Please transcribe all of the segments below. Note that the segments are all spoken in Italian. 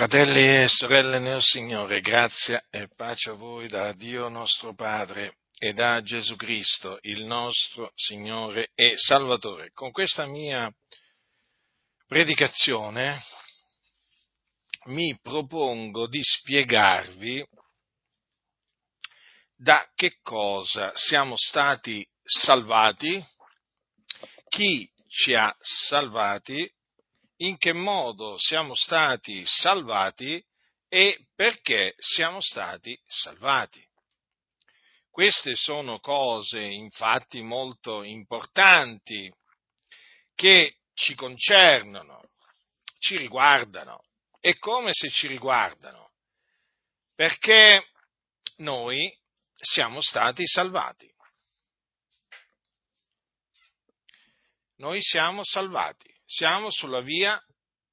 Fratelli e sorelle nel Signore, grazia e pace a voi da Dio nostro Padre e da Gesù Cristo, il nostro Signore e Salvatore. Con questa mia predicazione mi propongo di spiegarvi da che cosa siamo stati salvati, chi ci ha salvati in che modo siamo stati salvati e perché siamo stati salvati. Queste sono cose infatti molto importanti che ci concernono, ci riguardano. E come se ci riguardano? Perché noi siamo stati salvati. Noi siamo salvati siamo sulla via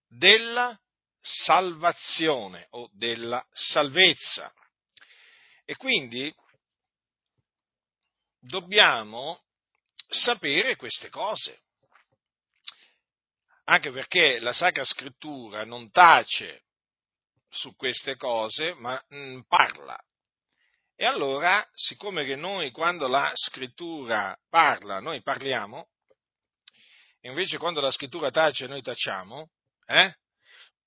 della salvazione o della salvezza. E quindi dobbiamo sapere queste cose, anche perché la Sacra Scrittura non tace su queste cose, ma mh, mm, parla. E allora, siccome che noi quando la Scrittura parla, noi parliamo, invece quando la scrittura tace noi tacciamo, eh?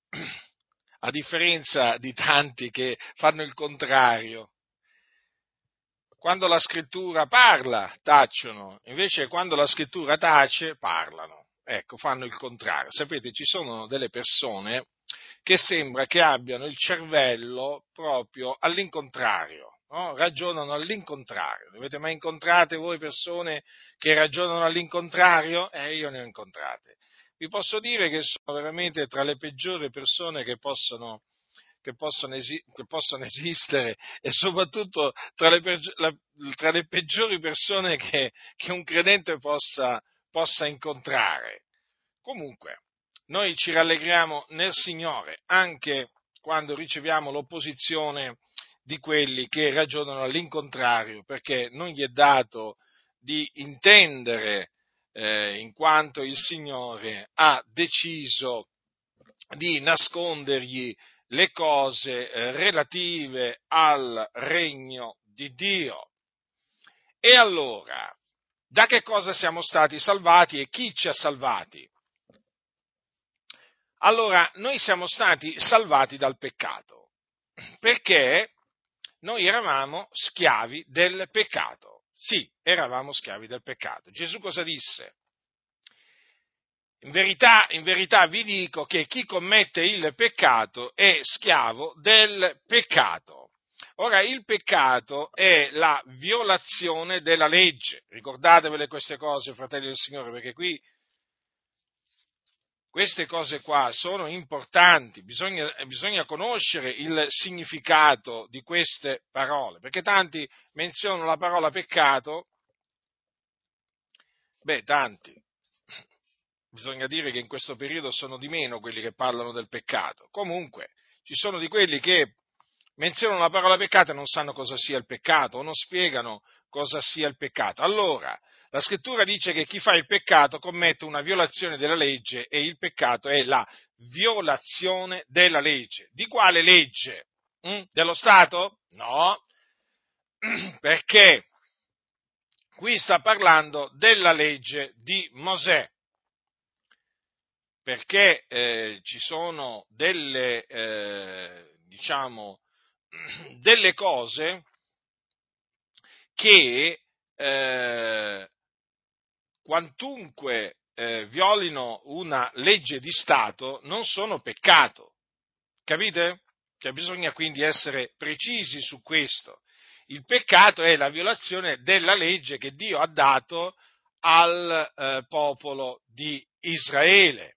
a differenza di tanti che fanno il contrario. Quando la scrittura parla, tacciono, invece quando la scrittura tace, parlano. Ecco, fanno il contrario. Sapete, ci sono delle persone che sembra che abbiano il cervello proprio all'incontrario no? ragionano all'incontrario. Ne avete mai incontrate voi persone che ragionano all'incontrario? Eh, io ne ho incontrate. Vi posso dire che sono veramente tra le peggiori persone che possono, che possono, esi- che possono esistere e soprattutto tra le, peggi- la, tra le peggiori persone che, che un credente possa, possa incontrare. Comunque, noi ci rallegriamo nel Signore anche quando riceviamo l'opposizione di quelli che ragionano all'incontrario, perché non gli è dato di intendere eh, in quanto il Signore ha deciso di nascondergli le cose eh, relative al regno di Dio. E allora, da che cosa siamo stati salvati e chi ci ha salvati? Allora, noi siamo stati salvati dal peccato, perché noi eravamo schiavi del peccato. Sì, eravamo schiavi del peccato. Gesù cosa disse? In verità, in verità vi dico che chi commette il peccato è schiavo del peccato. Ora, il peccato è la violazione della legge. Ricordatevele queste cose, fratelli del Signore, perché qui queste cose qua sono importanti, bisogna, bisogna, conoscere il significato di queste parole, perché tanti menzionano la parola peccato, beh, tanti, bisogna dire che in questo periodo sono di meno quelli che parlano del peccato, comunque ci sono di quelli che menzionano la parola peccato e non sanno cosa sia il peccato o non spiegano cosa sia il peccato. Allora, la scrittura dice che chi fa il peccato commette una violazione della legge e il peccato è la violazione della legge. Di quale legge? Mm? Dello Stato? No, perché qui sta parlando della legge di Mosè, perché eh, ci sono delle, eh, diciamo, delle cose che eh, quantunque eh, violino una legge di Stato, non sono peccato. Capite? Cioè bisogna quindi essere precisi su questo. Il peccato è la violazione della legge che Dio ha dato al eh, popolo di Israele.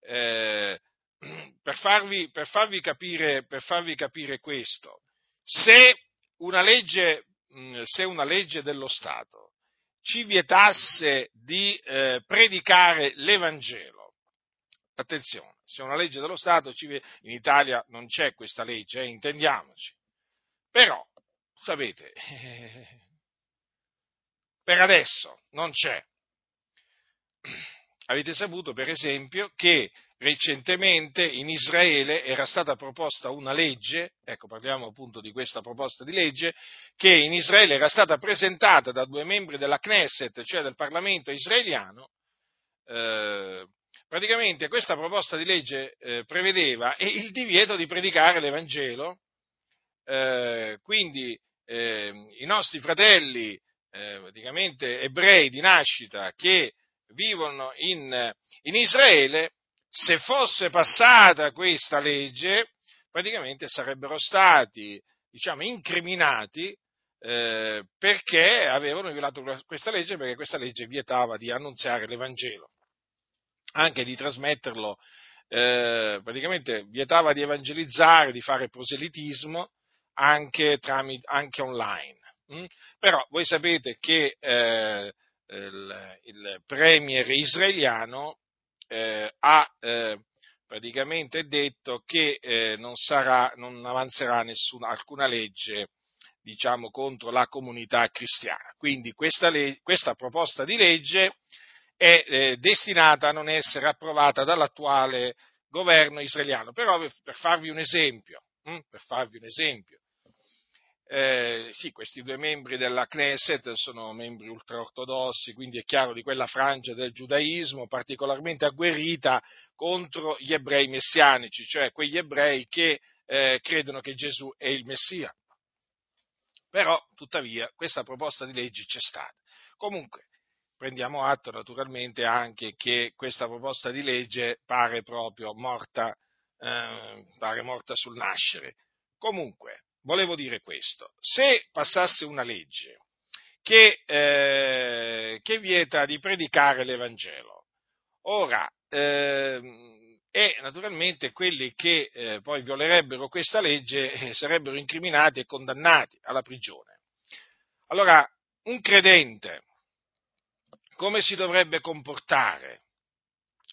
Eh, per, farvi, per, farvi capire, per, farvi, capire, questo, se una legge, se una legge dello Stato ci vietasse di eh, predicare l'Evangelo. Attenzione, se è una legge dello Stato, in Italia non c'è questa legge, eh, intendiamoci. Però, sapete, per adesso non c'è. Avete saputo, per esempio, che recentemente in Israele era stata proposta una legge, ecco parliamo appunto di questa proposta di legge, che in Israele era stata presentata da due membri della Knesset, cioè del Parlamento israeliano, eh, praticamente questa proposta di legge eh, prevedeva il divieto di predicare l'Evangelo, eh, quindi ehm, i nostri fratelli eh, praticamente ebrei di nascita che vivono in, in Israele se fosse passata questa legge, praticamente sarebbero stati, diciamo, incriminati eh, perché avevano violato questa legge, perché questa legge vietava di annunziare l'Evangelo, anche di trasmetterlo, eh, praticamente vietava di evangelizzare, di fare proselitismo anche, tramite, anche online. Mm? Però voi sapete che eh, il, il premier israeliano eh, ha eh, praticamente detto che eh, non, sarà, non avanzerà nessuna, alcuna legge diciamo, contro la comunità cristiana. Quindi questa, le, questa proposta di legge è eh, destinata a non essere approvata dall'attuale governo israeliano. Però per farvi un esempio, hm, per farvi un esempio eh, sì, questi due membri della Knesset sono membri ultraortodossi, quindi è chiaro di quella frangia del giudaismo particolarmente agguerrita contro gli ebrei messianici, cioè quegli ebrei che eh, credono che Gesù è il Messia. Però, tuttavia, questa proposta di legge c'è stata. Comunque, prendiamo atto naturalmente anche che questa proposta di legge pare proprio morta, eh, pare morta sul nascere. Comunque, volevo dire questo, se passasse una legge che, eh, che vieta di predicare l'Evangelo, ora, eh, e naturalmente quelli che eh, poi violerebbero questa legge eh, sarebbero incriminati e condannati alla prigione. Allora, un credente come si dovrebbe comportare?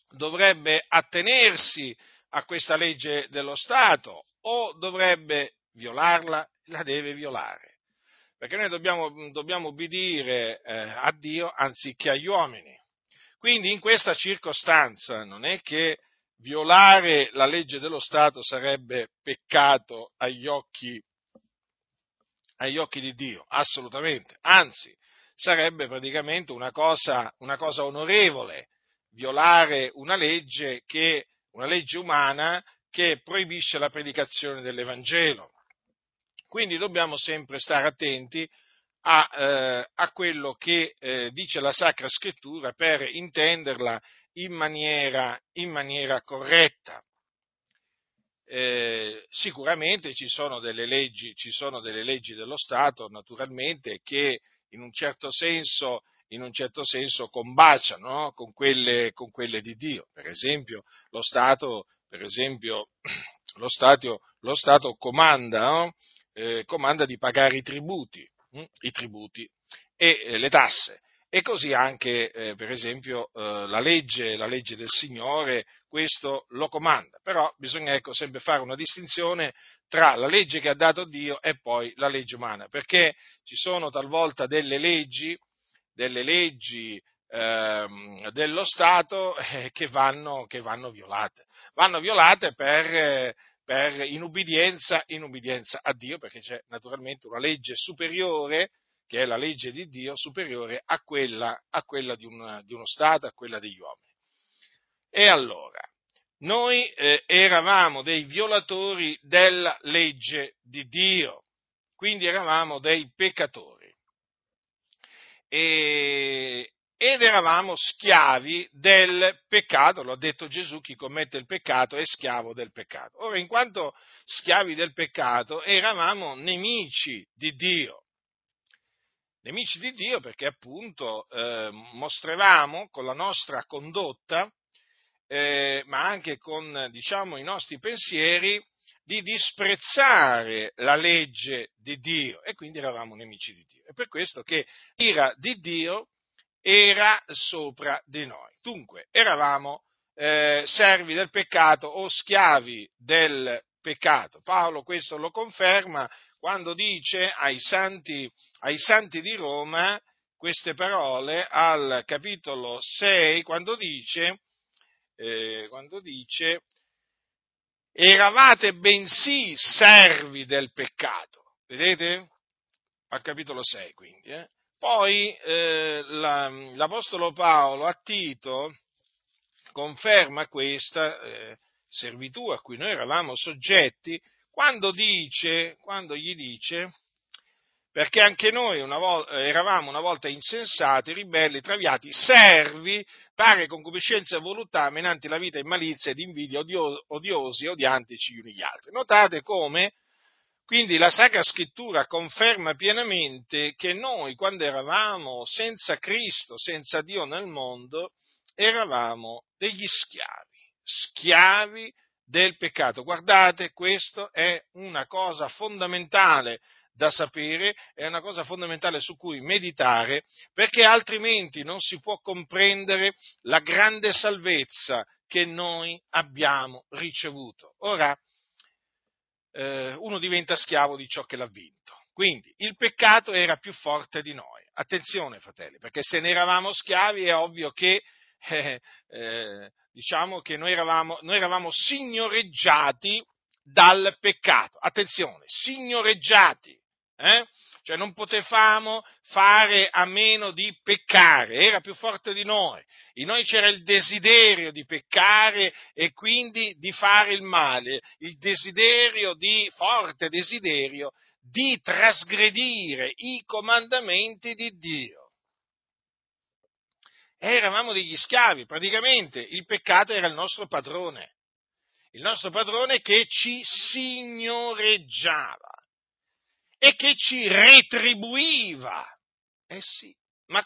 Dovrebbe attenersi a questa legge dello Stato o dovrebbe violarla, la deve violare. Perché noi dobbiamo, dobbiamo obbedire eh, a Dio anziché agli uomini. Quindi in questa circostanza non è che violare la legge dello Stato sarebbe peccato agli occhi, agli occhi di Dio, assolutamente. Anzi, sarebbe praticamente una cosa, una cosa onorevole violare una legge, che, una legge umana che proibisce la predicazione dell'Evangelo. Quindi dobbiamo sempre stare attenti a, eh, a quello che eh, dice la Sacra Scrittura per intenderla in maniera, in maniera corretta. Eh, sicuramente ci sono, leggi, ci sono, delle leggi, dello Stato, naturalmente, che in un certo senso, un certo senso combaciano no? con, quelle, con, quelle, di Dio. Per esempio, lo Stato, per esempio, lo Stato, lo Stato comanda no? Eh, comanda di pagare i tributi, hm? i tributi e eh, le tasse. E così anche, eh, per esempio, eh, la legge, la, legge, del Signore, questo lo comanda. Però bisogna ecco, sempre fare una distinzione tra la legge che ha dato Dio e poi la legge umana, perché ci sono talvolta delle leggi, delle leggi ehm, dello Stato eh, che, vanno, che, vanno, violate. Vanno violate per, per inubbidienza, inubbidienza a Dio, perché c'è naturalmente una legge superiore, che è la legge di Dio, superiore a quella, a quella di, un, di, uno Stato, a quella degli uomini. E allora, noi eh, eravamo dei violatori della legge di Dio, quindi eravamo dei peccatori. E, ed eravamo schiavi del peccato, lo ha detto Gesù, chi commette il peccato è schiavo del peccato. Ora, in quanto schiavi del peccato, eravamo nemici di Dio. Nemici di Dio perché appunto eh, mostravamo con la nostra condotta, eh, ma anche con diciamo, i nostri pensieri, di disprezzare la legge di Dio e quindi eravamo nemici di Dio. È per questo che l'ira di Dio era sopra di noi. Dunque, eravamo eh, servi del peccato o schiavi del peccato. Paolo questo lo conferma quando dice ai santi, ai santi di Roma queste parole al capitolo 6, quando dice eh, quando dice eravate bensì servi del peccato, vedete? Al capitolo 6 quindi. Eh? Poi eh, la, l'Apostolo Paolo a Tito conferma questa eh, servitù a cui noi eravamo soggetti quando dice, quando gli dice perché anche noi una volta, eravamo una volta insensati, ribelli, traviati, servi, pare concupiscenza e voluttà, menanti la vita in malizia ed invidia, odio, odiosi, odiantici gli uni gli altri. Notate come, quindi, la Sacra Scrittura conferma pienamente che noi, quando eravamo senza Cristo, senza Dio nel mondo, eravamo degli schiavi, schiavi del peccato. Guardate, questo è una cosa fondamentale da sapere, è una cosa fondamentale su cui meditare, perché altrimenti non si può comprendere la grande salvezza che noi abbiamo ricevuto. Ora, eh, uno diventa schiavo di ciò che l'ha vinto. Quindi il peccato era più forte di noi. Attenzione, fratelli, perché se ne eravamo schiavi è ovvio che, eh, eh, diciamo che noi eravamo, noi eravamo signoreggiati dal peccato. Attenzione, signoreggiati. Eh? Cioè non potevamo fare a meno di peccare, era più forte di noi. In noi c'era il desiderio di peccare e quindi di fare il male, il desiderio di, forte desiderio di trasgredire i comandamenti di Dio. Eravamo degli schiavi, praticamente il peccato era il nostro padrone, il nostro padrone che ci signoreggiava e che ci retribuiva. Eh sì, ma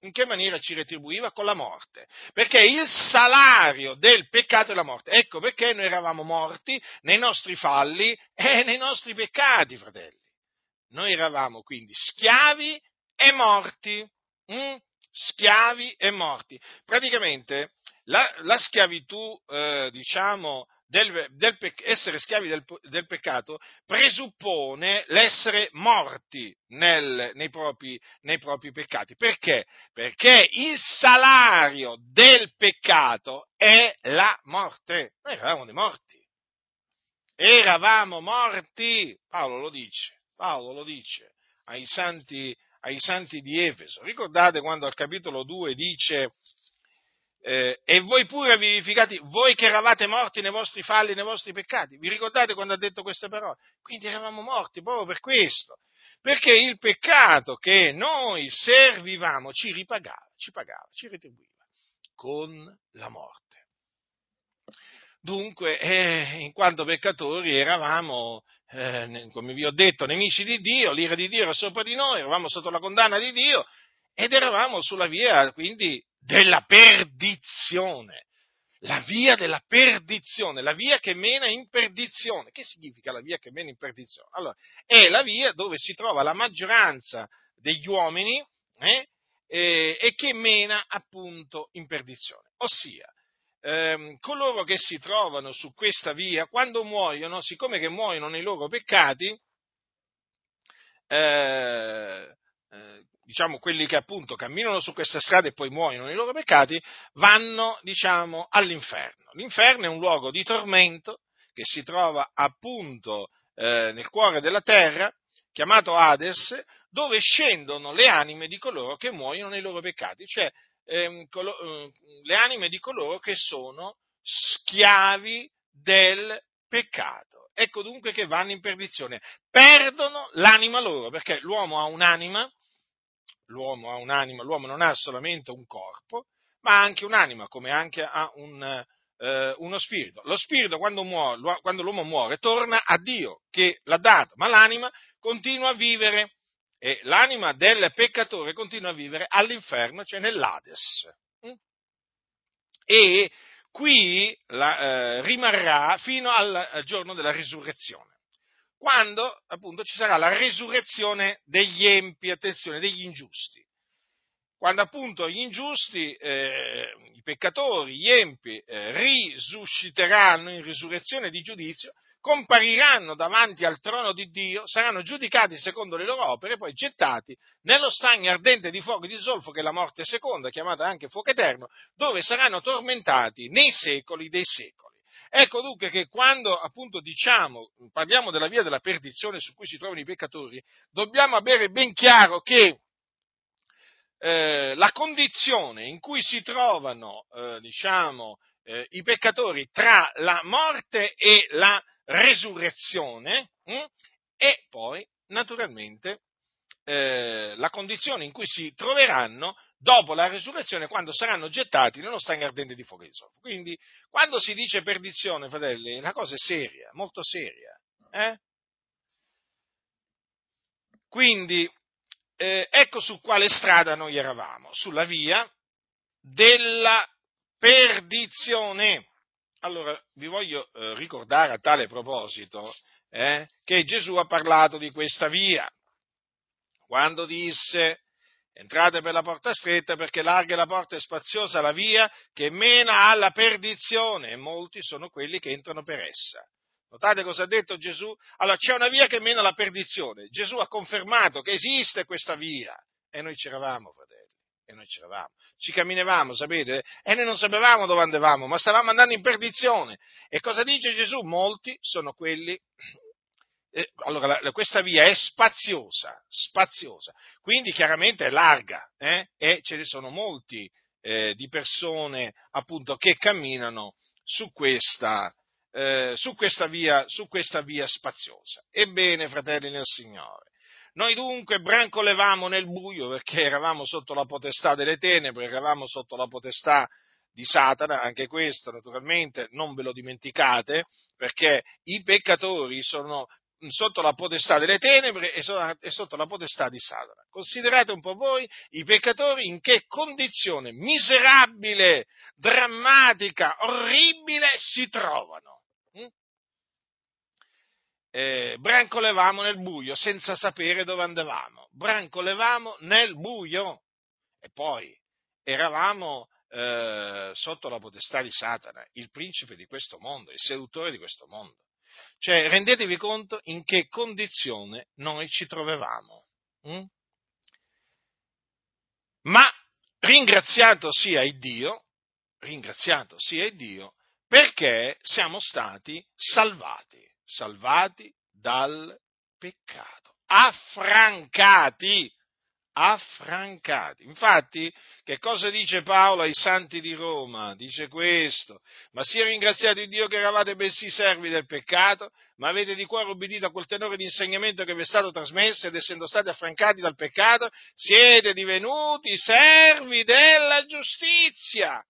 in che maniera ci retribuiva? Con la morte. Perché il salario del peccato è la morte. Ecco perché noi eravamo morti nei nostri falli e nei nostri peccati, fratelli. Noi eravamo quindi schiavi e morti. Mm? Schiavi e morti. Praticamente la, la schiavitù, eh, diciamo, del, del, essere schiavi del, del, peccato presuppone l'essere morti nel, nei, propri, nei, propri, peccati. Perché? Perché il salario del peccato è la morte. Noi eravamo dei morti. Eravamo morti. Paolo lo dice. Paolo lo dice ai santi, ai santi di Efeso. Ricordate quando al capitolo 2 dice eh, e voi pure vivificati, voi che eravate morti nei vostri falli, nei vostri peccati. Vi ricordate quando ha detto queste parole? Quindi eravamo morti proprio per questo, perché il peccato che noi servivamo ci ripagava, ci pagava, ci retribuiva con la morte. Dunque, eh, in quanto peccatori, eravamo, eh, come vi ho detto, nemici di Dio, l'ira di Dio era sopra di noi, eravamo sotto la condanna di Dio ed eravamo sulla via, quindi, della perdizione. La via della perdizione, la via che mena in perdizione. Che significa la via che mena in perdizione? Allora, è la via dove si trova la maggioranza degli uomini eh, eh, e che mena appunto in perdizione. Ossia, ehm, coloro che si trovano su questa via, quando muoiono, siccome che muoiono nei loro peccati, eh, eh, diciamo, quelli che appunto camminano su questa strada e poi muoiono nei loro peccati, vanno, diciamo, all'inferno. L'inferno è un luogo di tormento che si trova appunto eh, nel cuore della terra, chiamato Hades, dove scendono le anime di coloro che muoiono nei loro peccati, cioè ehm, colo- eh, le anime di coloro che sono schiavi del peccato. Ecco dunque che vanno in perdizione, perdono l'anima loro, perché l'uomo ha un'anima l'uomo ha un'anima, l'uomo non ha solamente un corpo, ma anche un'anima, come anche ha un, eh, uno spirito. Lo spirito quando, muore, quando l'uomo muore torna a Dio che l'ha dato, ma l'anima continua a vivere e l'anima del peccatore continua a vivere all'inferno, cioè nell'Ades. Mm? E qui la, eh, rimarrà fino al giorno della risurrezione quando appunto ci sarà la resurrezione degli empi, attenzione, degli ingiusti. Quando appunto gli ingiusti, eh, i peccatori, gli empi, eh, risusciteranno in risurrezione di giudizio, compariranno davanti al trono di Dio, saranno giudicati secondo le loro opere e poi gettati nello stagno ardente di fuoco e di zolfo, che è la morte seconda, chiamata anche fuoco eterno, dove saranno tormentati nei secoli dei secoli. Ecco dunque che quando appunto diciamo, parliamo della via della perdizione su cui si trovano i peccatori, dobbiamo avere ben chiaro che eh, la condizione in cui si trovano, eh, diciamo, eh, i peccatori tra la morte e la resurrezione hm, e poi, naturalmente, eh, la condizione in cui si troveranno dopo la resurrezione quando saranno gettati nello stagno ardente di fuoco di zolfo. Quindi, quando si dice perdizione, fratelli, la cosa è seria, molto seria. Eh? Quindi, eh, ecco su quale strada noi eravamo, sulla via della perdizione. Allora, vi voglio eh, ricordare a tale proposito eh, che Gesù ha parlato di questa via, quando disse entrate per la porta stretta perché larga la porta e spaziosa la via che mena alla perdizione e molti sono quelli che entrano per essa. Notate cosa ha detto Gesù? Allora c'è una via che mena alla perdizione. Gesù ha confermato che esiste questa via e noi c'eravamo, fratelli. E noi c'eravamo, ci camminavamo, sapete? E noi non sapevamo dove andavamo, ma stavamo andando in perdizione. E cosa dice Gesù? Molti sono quelli eh, allora la, questa via è spaziosa, spaziosa, quindi chiaramente è larga eh? e ce ne sono molti eh, di persone appunto che camminano su questa, eh, su questa, via, su questa via spaziosa. Ebbene, fratelli nel Signore, noi dunque brancolevamo nel buio perché eravamo sotto la potestà delle tenebre, eravamo sotto la potestà di Satana, anche questo naturalmente non ve lo dimenticate, perché i peccatori sono sotto la potestà delle tenebre e sotto la potestà di Satana. Considerate un po' voi i peccatori in che condizione miserabile, drammatica, orribile si trovano eh, brancolevamo nel buio senza sapere dove andavamo, brancolevamo nel buio e poi eravamo eh, sotto la potestà di Satana, il principe di questo mondo, il seduttore di questo mondo. Cioè, rendetevi conto in che condizione noi ci trovavamo. Hm? Ma ringraziato sia il Dio, ringraziato sia il Dio, perché siamo stati salvati salvati dal peccato, affrancati, affrancati. Infatti, che cosa dice Paolo ai santi di Roma? Dice questo, ma sia ringraziati Dio che eravate bensì servi del peccato, ma avete di cuore obbedito a quel tenore di insegnamento che vi è stato trasmesso ed essendo stati affrancati dal peccato, siete divenuti servi della giustizia.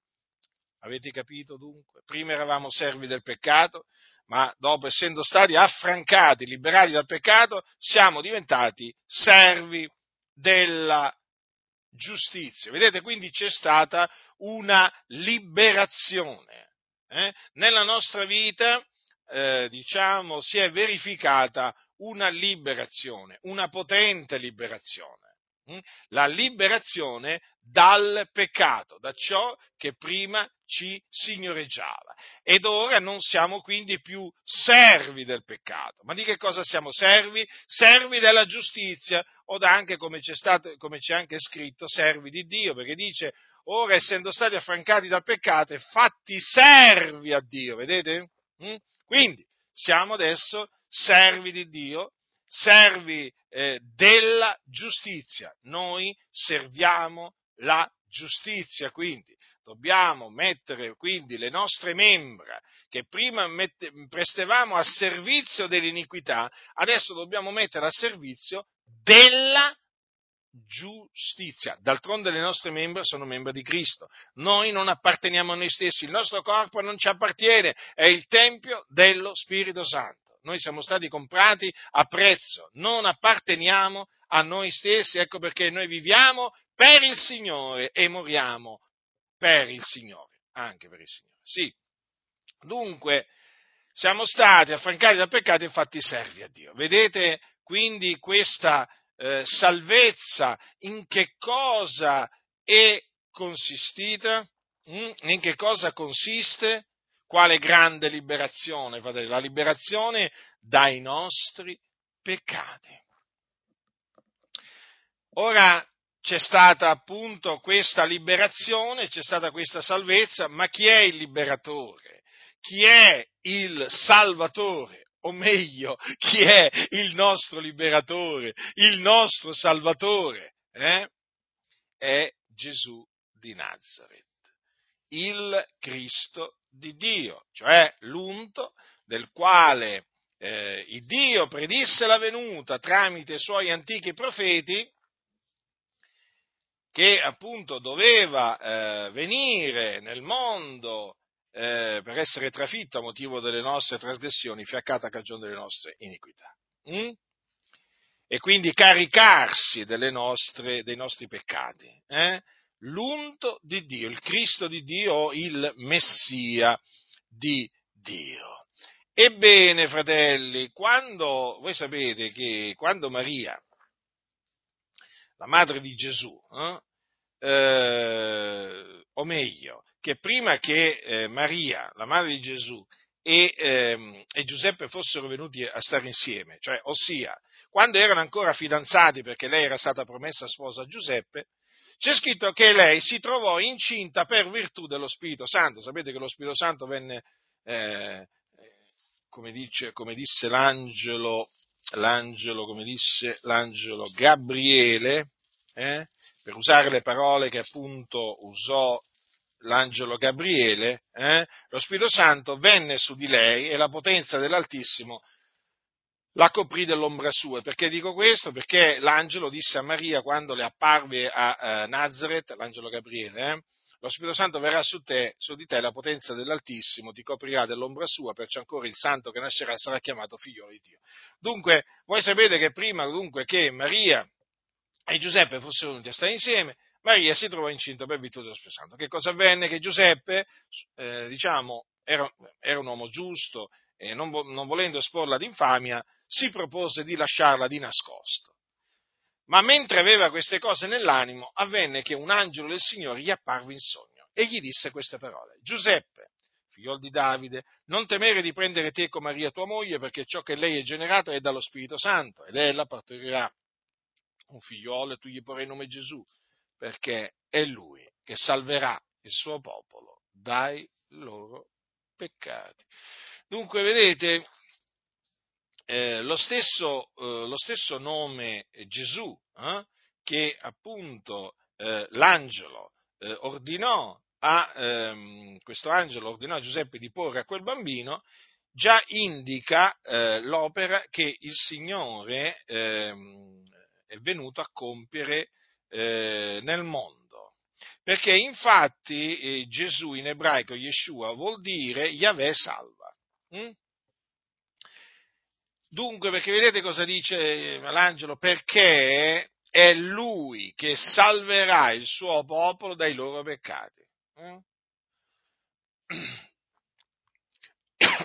Avete capito dunque? Prima eravamo servi del peccato, ma dopo essendo stati affrancati, liberati dal peccato, siamo diventati servi della giustizia. Vedete, quindi c'è stata una liberazione. Eh? Nella nostra vita, eh, diciamo, si è verificata una liberazione, una potente liberazione. Mm? la liberazione dal peccato, da ciò che prima ci signoreggiava. Ed ora non siamo quindi più servi del peccato. Ma di che cosa siamo servi? Servi della giustizia, o anche, come c'è, stato, come c'è anche scritto, servi di Dio, perché dice, ora essendo stati affrancati dal peccato e fatti servi a Dio, vedete? Mm? Quindi siamo adesso servi di Dio servi eh, della giustizia. Noi serviamo la giustizia, quindi dobbiamo mettere quindi le nostre membra che prima mette, prestevamo a servizio dell'iniquità, adesso dobbiamo mettere a servizio della giustizia. D'altronde le nostre membra sono membra di Cristo. Noi non apparteniamo a noi stessi, il nostro corpo non ci appartiene, è il Tempio dello Spirito Santo noi siamo stati comprati a prezzo, non apparteniamo a noi stessi, ecco perché noi viviamo per il Signore e moriamo per il Signore, anche per il Signore. Sì. Dunque, siamo stati affrancati dal peccato e fatti servi a Dio. Vedete quindi questa eh, salvezza in che cosa è consistita? Mm? In che cosa consiste? Quale grande liberazione, fratelli? La liberazione dai nostri peccati. Ora c'è stata appunto questa liberazione, c'è stata questa salvezza, ma chi è il liberatore? Chi è il salvatore? O meglio, chi è il nostro liberatore, il nostro salvatore? Eh? È Gesù di Nazareth, il Cristo di Dio, cioè l'unto del quale eh, il Dio predisse la venuta tramite i suoi antichi profeti che appunto doveva eh, venire nel mondo eh, per essere trafitto a motivo delle nostre trasgressioni, fiaccata a cagione delle nostre iniquità. Mm? E quindi caricarsi nostre, dei nostri peccati. Eh? L'unto di Dio, il Cristo di Dio il Messia di Dio. Ebbene, fratelli, quando voi sapete che quando Maria la madre di Gesù, eh, eh, o meglio, che prima che eh, Maria, la madre di Gesù, e, ehm, e, Giuseppe fossero venuti a stare insieme, cioè, ossia, quando erano ancora fidanzati perché lei era stata promessa sposa a Giuseppe, c'è scritto che lei si trovò incinta per virtù dello Spirito Santo. Sapete che lo Spirito Santo venne, eh, come, dice, come disse l'angelo l'angelo, come disse l'angelo Gabriele, eh, per usare le parole che appunto usò l'angelo Gabriele, eh, lo Spirito Santo venne su di lei e la potenza dell'Altissimo la coprì dell'ombra sua. Perché dico questo? Perché l'angelo disse a Maria quando le apparve a, a Nazareth, l'angelo Gabriele, eh, lo Spirito Santo verrà su te, su di te la potenza dell'Altissimo, ti coprirà dell'ombra sua, perciò ancora il santo che nascerà sarà chiamato figlio di Dio. Dunque, voi sapete che prima dunque, che Maria e Giuseppe fossero venuti a stare insieme, Maria si trovò incinta per virtù dello Spirito Santo. Che cosa avvenne? Che Giuseppe, eh, diciamo, era, era, un uomo giusto e non, non volendo esporla ad infamia, si propose di lasciarla di nascosto. Ma mentre aveva queste cose nell'animo, avvenne che un angelo del Signore gli apparve in sogno e gli disse queste parole. Giuseppe, figliol di Davide, non temere di prendere te con Maria tua moglie, perché ciò che lei è generato è dallo Spirito Santo, ed ella partorirà un figliolo e tu gli porrai nome Gesù, perché è lui che salverà il suo popolo dai loro peccati. Dunque, vedete, eh, lo, stesso, eh, lo, stesso, nome Gesù, eh, che appunto eh, l'angelo eh, ordinò a, ehm, questo angelo ordinò a Giuseppe di porre a quel bambino, già indica l'opera che il Signore ehm, è venuto a compiere nel mondo. Perché infatti Gesù in ebraico Yeshua vuol dire Yahweh salva. Hm? Dunque, perché vedete cosa dice l'angelo? Perché è lui che salverà il suo popolo dai loro peccati. Eh?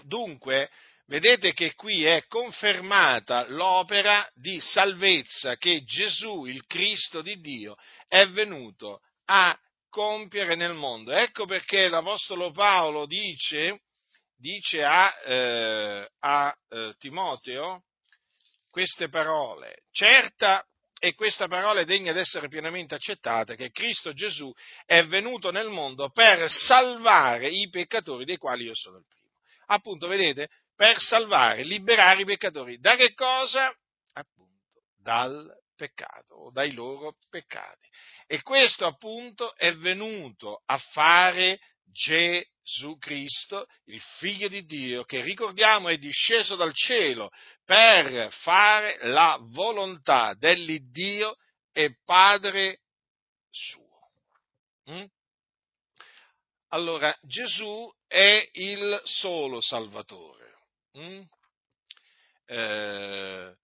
Dunque, vedete che qui è confermata l'opera di salvezza che Gesù, il Cristo di Dio, è venuto a compiere nel mondo. Ecco perché l'Apostolo Paolo dice dice a, eh, a eh, Timoteo queste parole. Certa e questa parola è degna di essere pienamente accettata, che Cristo Gesù è venuto nel mondo per salvare i peccatori dei quali io sono il primo. Appunto, vedete, per salvare, liberare i peccatori. Da che cosa? Appunto, dal peccato o dai loro peccati. E questo appunto è venuto a fare Gesù Cristo, il Figlio di Dio, che ricordiamo è disceso dal cielo per fare la volontà dell'Iddio e Padre suo. Mm? Allora, Gesù è il solo Salvatore. Mm? Eh,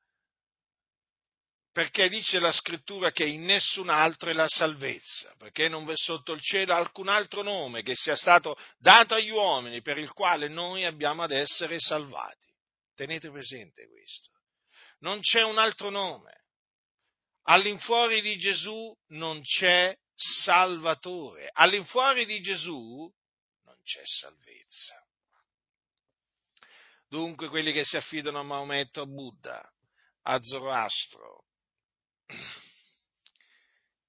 perché dice la scrittura che in nessun altro è la salvezza, perché non v'è sotto il cielo alcun altro nome che sia stato dato agli uomini per il quale noi abbiamo ad essere salvati. Tenete presente questo. Non c'è un altro nome. All'infuori di Gesù non c'è Salvatore. All'infuori di Gesù non c'è salvezza. Dunque quelli che si affidano a Maometto, a Buddha, a Zoroastro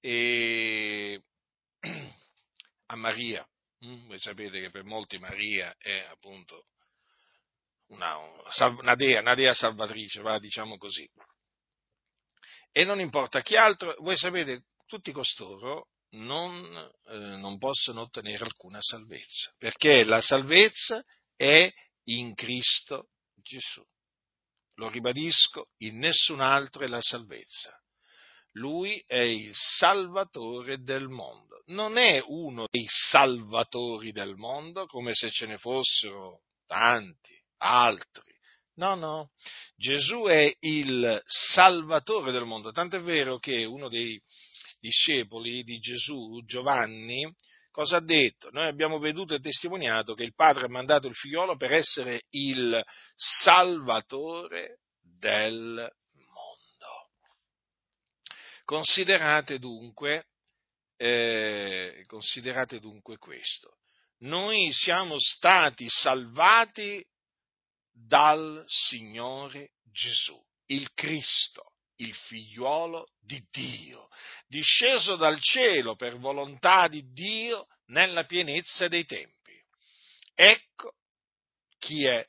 e a Maria. Mm, voi sapete che per molti Maria è appunto una, una, dea, una dea salvatrice, va, diciamo così. E non importa chi altro, voi sapete, tutti costoro non, eh, non possono ottenere alcuna salvezza, perché la salvezza è in Cristo Gesù. Lo ribadisco, in nessun altro è la salvezza. Lui è il salvatore del mondo. Non è uno dei salvatori del mondo, come se ce ne fossero tanti, altri. No, no, Gesù è il salvatore del mondo, tanto è vero che uno dei discepoli di Gesù, Giovanni, cosa ha detto? Noi abbiamo veduto e testimoniato che il Padre ha mandato il figliolo per essere il salvatore del mondo. Considerate dunque, eh, considerate dunque questo. Noi siamo stati salvati dal Signore Gesù, il Cristo, il figliuolo di Dio, disceso dal cielo per volontà di Dio nella pienezza dei tempi. Ecco chi è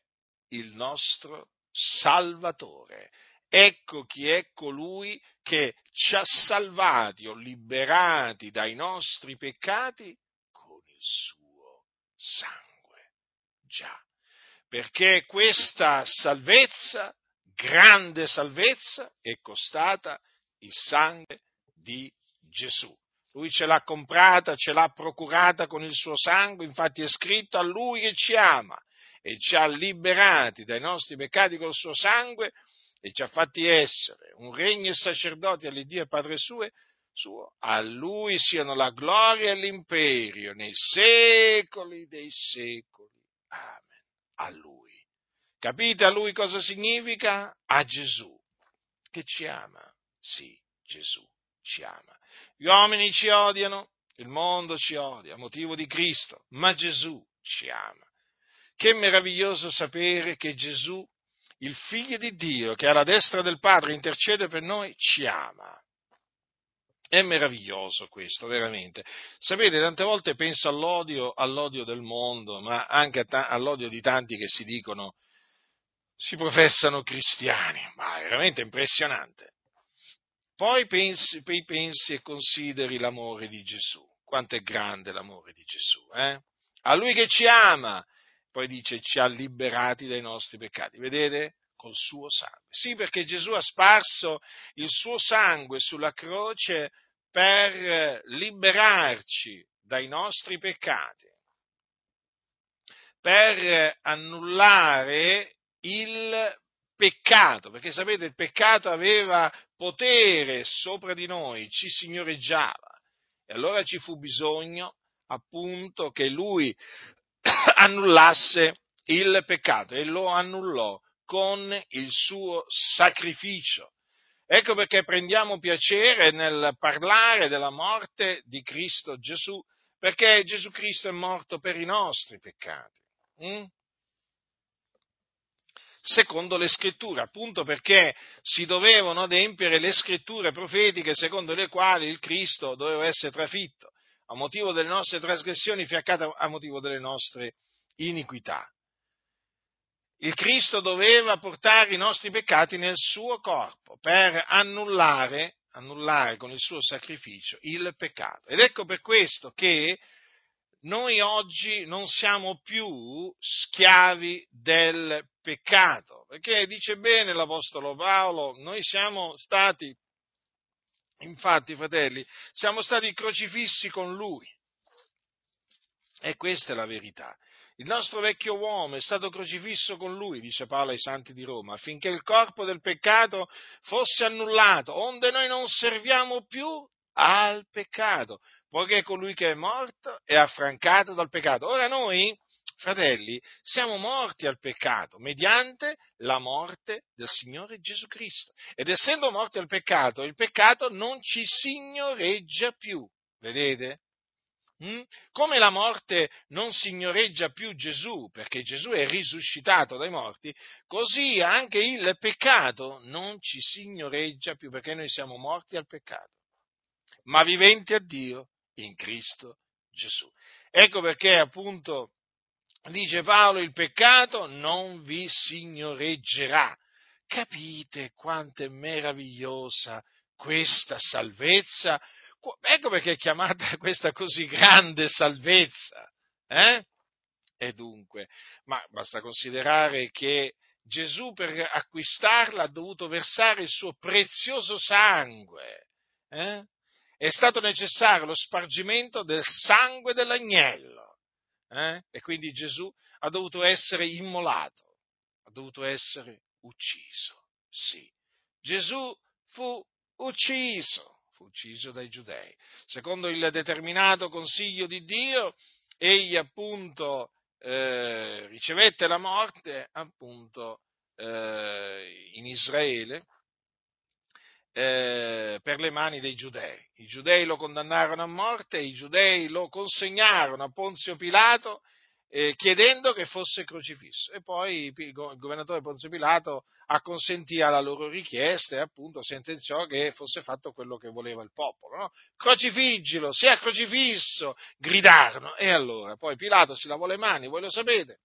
il nostro Salvatore. Ecco chi è colui che ci ha salvati o liberati dai nostri peccati con il suo sangue. Già, perché questa salvezza, grande salvezza, è costata il sangue di Gesù. Lui ce l'ha comprata, ce l'ha procurata con il suo sangue, infatti è scritto a lui che ci ama e ci ha liberati dai nostri peccati col suo sangue e ci ha fatti essere un regno e sacerdoti all'Iddio e Padre suo, suo. A lui siano la gloria e l'imperio nei secoli dei secoli a Lui. Capite a Lui cosa significa? A Gesù, che ci ama. Sì, Gesù ci ama. Gli uomini ci odiano, il mondo ci odia a motivo di Cristo, ma Gesù ci ama. Che meraviglioso sapere che Gesù, il figlio di Dio, che alla destra del Padre intercede per noi, ci ama. È meraviglioso questo, veramente. Sapete, tante volte penso all'odio, all'odio del mondo, ma anche all'odio di tanti che si dicono, si professano cristiani, ma è veramente impressionante. Poi pensi, poi pensi e consideri l'amore di Gesù, quanto è grande l'amore di Gesù, eh? A lui che ci ama, poi dice ci ha liberati dai nostri peccati, vedete? Col suo sangue. Sì, perché Gesù ha sparso il suo sangue sulla croce per liberarci dai nostri peccati, per annullare il peccato, perché sapete il peccato aveva potere sopra di noi, ci signoreggiava e allora ci fu bisogno appunto che lui annullasse il peccato e lo annullò con il suo sacrificio. Ecco perché prendiamo piacere nel parlare della morte di Cristo Gesù, perché Gesù Cristo è morto per i nostri peccati. Mm? Secondo le scritture, appunto perché si dovevano adempiere le scritture profetiche secondo le quali il Cristo doveva essere trafitto a motivo delle nostre trasgressioni, fiaccato a motivo delle nostre iniquità il Cristo doveva portare i nostri peccati nel suo corpo per annullare, annullare con il suo sacrificio il peccato. Ed ecco per questo che noi oggi non siamo più schiavi del peccato, perché dice bene l'Apostolo Paolo, noi siamo stati, infatti fratelli, siamo stati crocifissi con lui. E questa è la verità. Il nostro vecchio uomo è stato crocifisso con lui, dice Paolo ai santi di Roma, affinché il corpo del peccato fosse annullato, onde noi non serviamo più al peccato, poiché colui che è morto è affrancato dal peccato. Ora noi, fratelli, siamo morti al peccato mediante la morte del Signore Gesù Cristo. Ed essendo morti al peccato, il peccato non ci signoreggia più. Vedete? Mm? Come la morte non signoreggia più Gesù, perché Gesù è risuscitato dai morti, così anche il peccato non ci signoreggia più, perché noi siamo morti al peccato, ma viventi a Dio in Cristo Gesù. Ecco perché appunto dice Paolo, il peccato non vi signoreggerà. Capite quanto è meravigliosa questa salvezza? Ecco perché è chiamata questa così grande salvezza. Eh? E dunque, ma basta considerare che Gesù per acquistarla ha dovuto versare il suo prezioso sangue. Eh? È stato necessario lo spargimento del sangue dell'agnello. Eh? E quindi Gesù ha dovuto essere immolato, ha dovuto essere ucciso. Sì, Gesù fu ucciso fu ucciso dai giudei. Secondo il determinato consiglio di Dio, egli appunto eh, ricevette la morte appunto eh, in Israele eh, per le mani dei giudei. I giudei lo condannarono a morte, i giudei lo consegnarono a Ponzio Pilato eh, chiedendo che fosse crocifisso. E poi il governatore Ponzio Pilato acconsentì alla loro richiesta e appunto sentenziò che fosse fatto quello che voleva il popolo. No? Crocifiggilo, sia crocifisso, gridarono. E allora, poi Pilato si lavò le mani, voi lo sapete,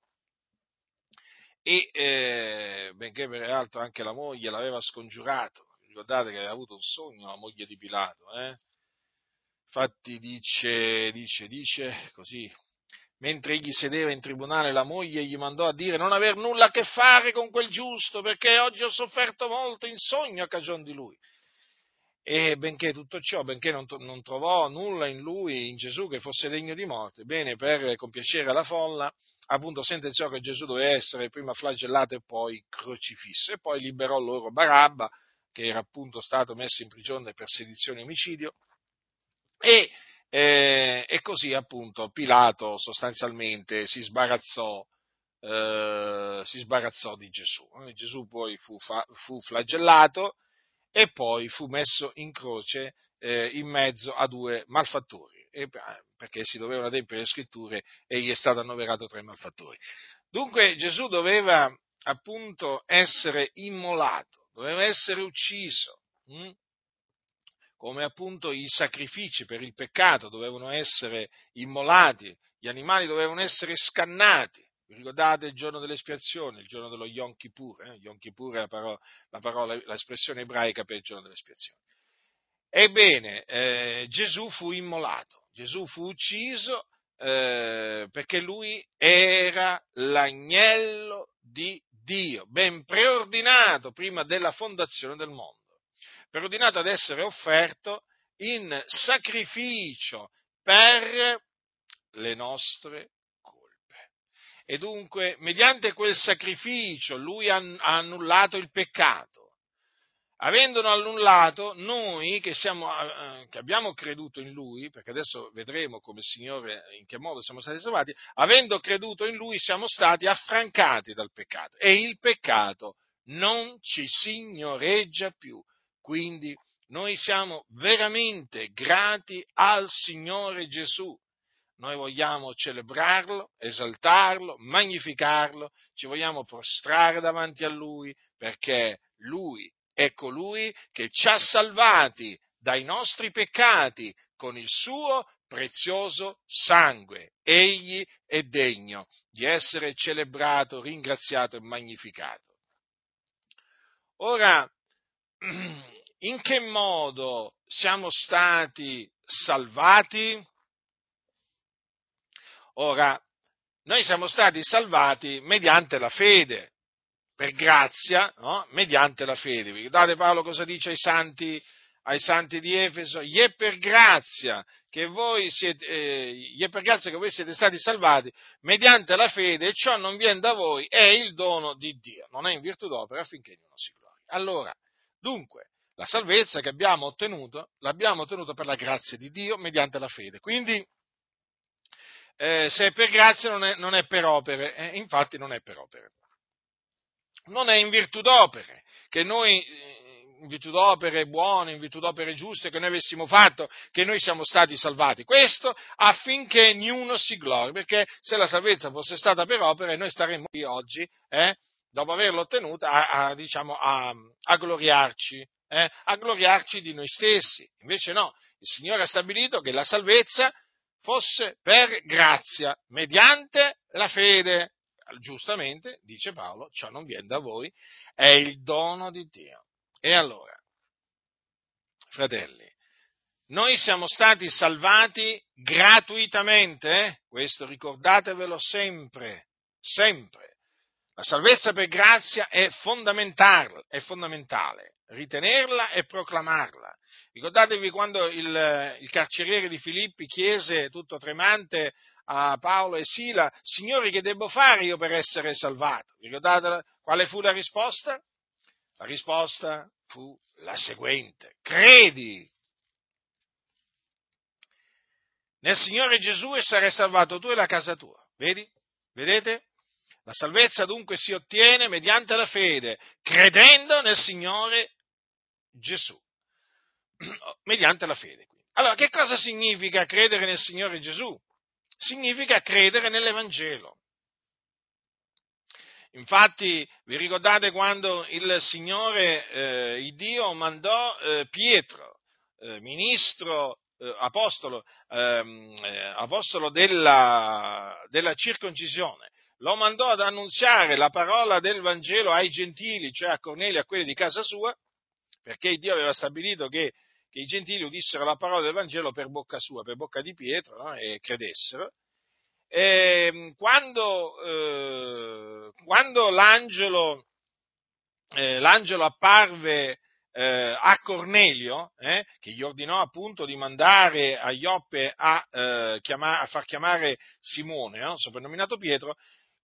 e eh, benché peraltro anche la moglie l'aveva scongiurato, ricordate che aveva avuto un sogno la moglie di Pilato, eh? infatti dice, dice, dice così, mentre egli sedeva in tribunale, la moglie gli mandò a dire non aver nulla a che fare con quel giusto, perché oggi ho sofferto molto in sogno a cagione di lui. E benché tutto ciò, benché non, non trovò nulla in lui, in Gesù, che fosse degno di morte, bene, per compiacere la folla, appunto sentenziò che Gesù doveva essere prima flagellato e poi crocifisso, e poi liberò loro Barabba, che era appunto stato messo in prigione per sedizione e omicidio, e e, e così appunto Pilato sostanzialmente si sbarazzò, eh, si sbarazzò di Gesù. Gesù poi fu, fa, fu, flagellato e poi fu messo in croce eh, in mezzo a due malfattori, e, perché si dovevano adempiere le scritture e gli è stato annoverato tra i malfattori. Dunque Gesù doveva appunto essere immolato, doveva essere ucciso. Hm? come appunto i sacrifici per il peccato dovevano essere immolati, gli animali dovevano essere scannati. Vi ricordate il giorno dell'espiazione, il giorno dello Yom Kippur? Eh? Yom Kippur è la parola, la parola, l'espressione ebraica per il giorno dell'espiazione. Ebbene, eh, Gesù fu immolato, Gesù fu ucciso eh, perché lui era l'agnello di Dio, ben preordinato prima della fondazione del mondo preordinato ad essere offerto in sacrificio per le nostre colpe. E dunque, mediante quel sacrificio, lui ha annullato il peccato. Avendolo annullato, noi che, siamo, eh, che, abbiamo creduto in Lui, perché adesso vedremo come Signore in che modo siamo stati salvati, avendo creduto in Lui siamo stati affrancati dal peccato e il peccato non ci signoreggia più. Quindi noi siamo veramente grati al Signore Gesù. Noi vogliamo celebrarlo, esaltarlo, magnificarlo, ci vogliamo prostrare davanti a Lui perché Lui è colui che ci ha salvati dai nostri peccati con il suo prezioso sangue. Egli è degno di essere celebrato, ringraziato e magnificato. Ora, in che modo siamo stati salvati? Ora, noi siamo stati salvati mediante la fede, per grazia, no? mediante la fede. Vi ricordate Paolo cosa dice ai santi, ai santi di Efeso? Gli è per grazia che voi siete, eh, per grazia che voi siete stati salvati mediante la fede e ciò non viene da voi, è il dono di Dio, non è in virtù d'opera affinché non si glori. Allora, dunque, la salvezza che abbiamo ottenuto, l'abbiamo ottenuta per la grazia di Dio mediante la fede. Quindi, eh, se è per grazia non è, non è per opere, eh, infatti non è per opere. Non è in virtù d'opere che noi in virtù d'opere buone, in virtù d'opere giuste che noi avessimo fatto, che noi siamo stati salvati. Questo affinché ognuno si glori, perché se la salvezza fosse stata per opere, noi staremmo qui oggi, eh, dopo averla ottenuta, a, a, diciamo, a, a gloriarci, eh, a gloriarci di noi stessi. Invece no, il Signore ha stabilito che la salvezza fosse per grazia, mediante la fede. Giustamente, dice Paolo, ciò non viene da voi, è il dono di Dio. E allora, fratelli, noi siamo stati salvati gratuitamente, eh? questo ricordatevelo sempre, sempre. La salvezza per grazia è è fondamentale, ritenerla e proclamarla. Ricordatevi quando il, il carceriere di Filippi chiese tutto tremante a Paolo e Sila, Signori, che devo fare io per essere salvato? Ricordate quale fu la risposta? La risposta fu la seguente, credi nel Signore Gesù e sarai salvato tu e la casa tua. Vedi? Vedete? La salvezza dunque si ottiene mediante la fede, credendo nel Signore Gesù. mediante la fede. Allora, che cosa significa credere nel Signore Gesù? Significa credere nell'Evangelo. Infatti, vi ricordate quando il Signore, eh, il Dio, mandò eh, Pietro, eh, ministro, eh, apostolo, ehm, eh, apostolo della, della circoncisione, lo mandò ad annunziare la parola del Vangelo ai gentili, cioè a Cornelio a quelli di casa sua, perché Dio aveva stabilito che, che, i gentili udissero la parola del Vangelo per bocca sua, per bocca di Pietro, no? e credessero. E ehm, quando, eh, quando l'angelo, eh, l'angelo, apparve eh, a Cornelio, eh, che gli ordinò appunto di mandare a Ioppe a, eh, chiama, a far chiamare Simone, no? soprannominato Pietro,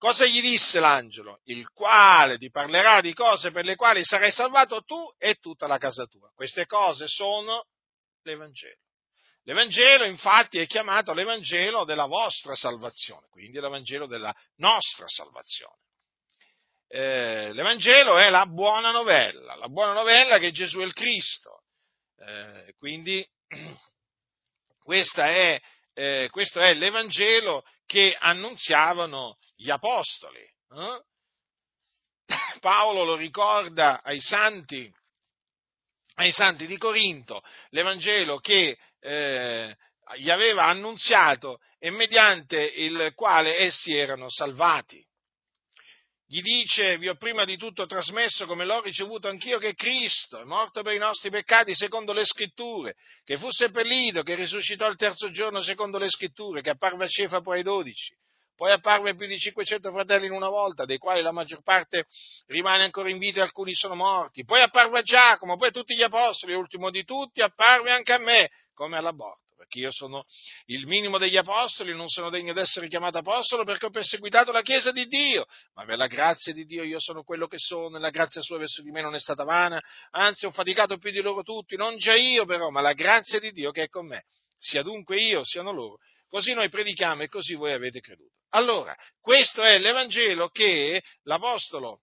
cosa gli disse l'angelo? Il quale ti parlerà di cose per le quali sarai salvato tu e tutta la casa tua. Queste cose sono l'Evangelo. L'Evangelo infatti è chiamato l'Evangelo della vostra salvazione, quindi l'Evangelo della nostra salvazione. Eh, L'Evangelo è la buona novella, la buona novella che Gesù è il Cristo. Eh, quindi è, eh, questo è l'Evangelo che annunziavano gli Apostoli. Eh? Paolo lo ricorda ai santi ai santi di Corinto l'Evangelo che eh, gli aveva annunziato e mediante il quale essi erano salvati. Gli dice, vi ho prima di tutto trasmesso come l'ho ricevuto anch'io che Cristo è morto per i nostri peccati secondo le scritture, che fu seppellito, che risuscitò il terzo giorno secondo le scritture, che apparve a Cefa poi ai dodici poi apparve più di 500 fratelli in una volta, dei quali la maggior parte rimane ancora in vita e alcuni sono morti. Poi apparve a Giacomo, poi a tutti gli apostoli, e ultimo di tutti apparve anche a me, come all'aborto. Perché io sono il minimo degli apostoli, non sono degno di essere chiamato apostolo perché ho perseguitato la Chiesa di Dio, ma per la grazia di Dio io sono quello che sono e la grazia sua verso di me non è stata vana, anzi ho faticato più di loro tutti, non già io però, ma la grazia di Dio che è con me, sia dunque io, siano loro, Così noi predichiamo e così voi avete creduto. Allora, questo è l'Evangelo che l'Apostolo